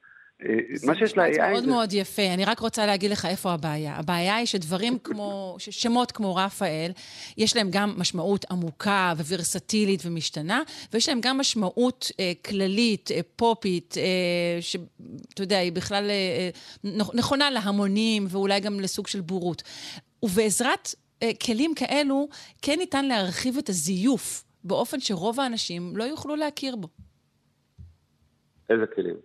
אה, מה שיש ל-AI מאוד זה... מאוד יפה. אני רק רוצה להגיד לך איפה הבעיה. הבעיה היא שדברים כמו, ש- שמות כמו רפאל, יש להם גם משמעות עמוקה וורסטילית ומשתנה, ויש להם גם משמעות אה, כללית, אה, פופית, אה, שאתה יודע, היא בכלל אה, אה, נכ- נכונה להמונים ואולי גם לסוג של בורות. ובעזרת אה, כלים כאלו, כן ניתן להרחיב את הזיוף באופן שרוב האנשים לא יוכלו להכיר בו. איזה כלים?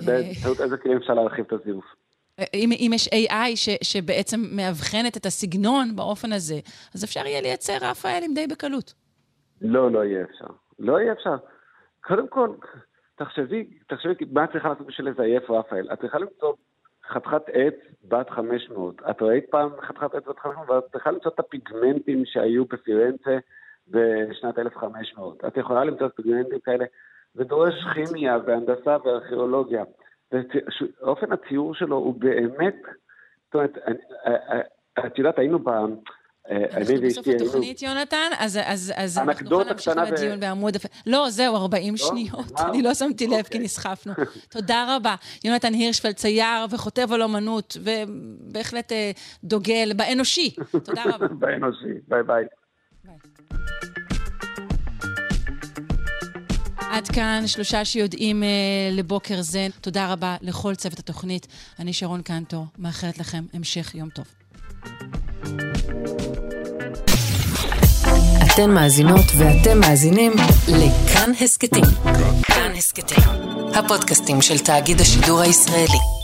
באמצעות איזה כלים אפשר להרחיב את הזיוף? אם, אם יש AI ש, שבעצם מאבחנת את הסגנון באופן הזה, אז אפשר יהיה לייצר רפאלים די בקלות. לא, לא יהיה אפשר. לא יהיה אפשר. קודם כל, תחשבי, תחשבי מה את צריכה לעשות בשביל לזייף רפאל. את צריכה למצוא חתיכת עץ בת 500. את ראית פעם חתיכת עץ בת 500? ואת צריכה למצוא את הפיגמנטים שהיו בפירנצה בשנת 1500. את יכולה למצוא את הפיגמנטים כאלה. זה דורש כימיה והנדסה וארכיאולוגיה. ואופן הציור שלו הוא באמת, זאת אומרת, את יודעת, היינו ב... אנחנו בסוף. התוכנית, יונתן, אז, אנחנו נוכל להמשיך קטנה עם ב- הדיון בעמוד... לא, זהו, 40 שניות. נגמר? אני לא שמתי לב, כי אוקיי. נסחפנו. תודה רבה. יונתן הירשפלד, צייר וכותב על אומנות, ובהחלט אה, דוגל באנושי. תודה רבה. באנושי, ביי ביי. עד כאן שלושה שיודעים אה, לבוקר זה. תודה רבה לכל צוות התוכנית. אני שרון קנטור, מאחלת לכם המשך יום טוב. אתן מאזינות ואתם מאזינים לכאן הסכתים. כאן הסכתים, הפודקאסטים של תאגיד השידור הישראלי.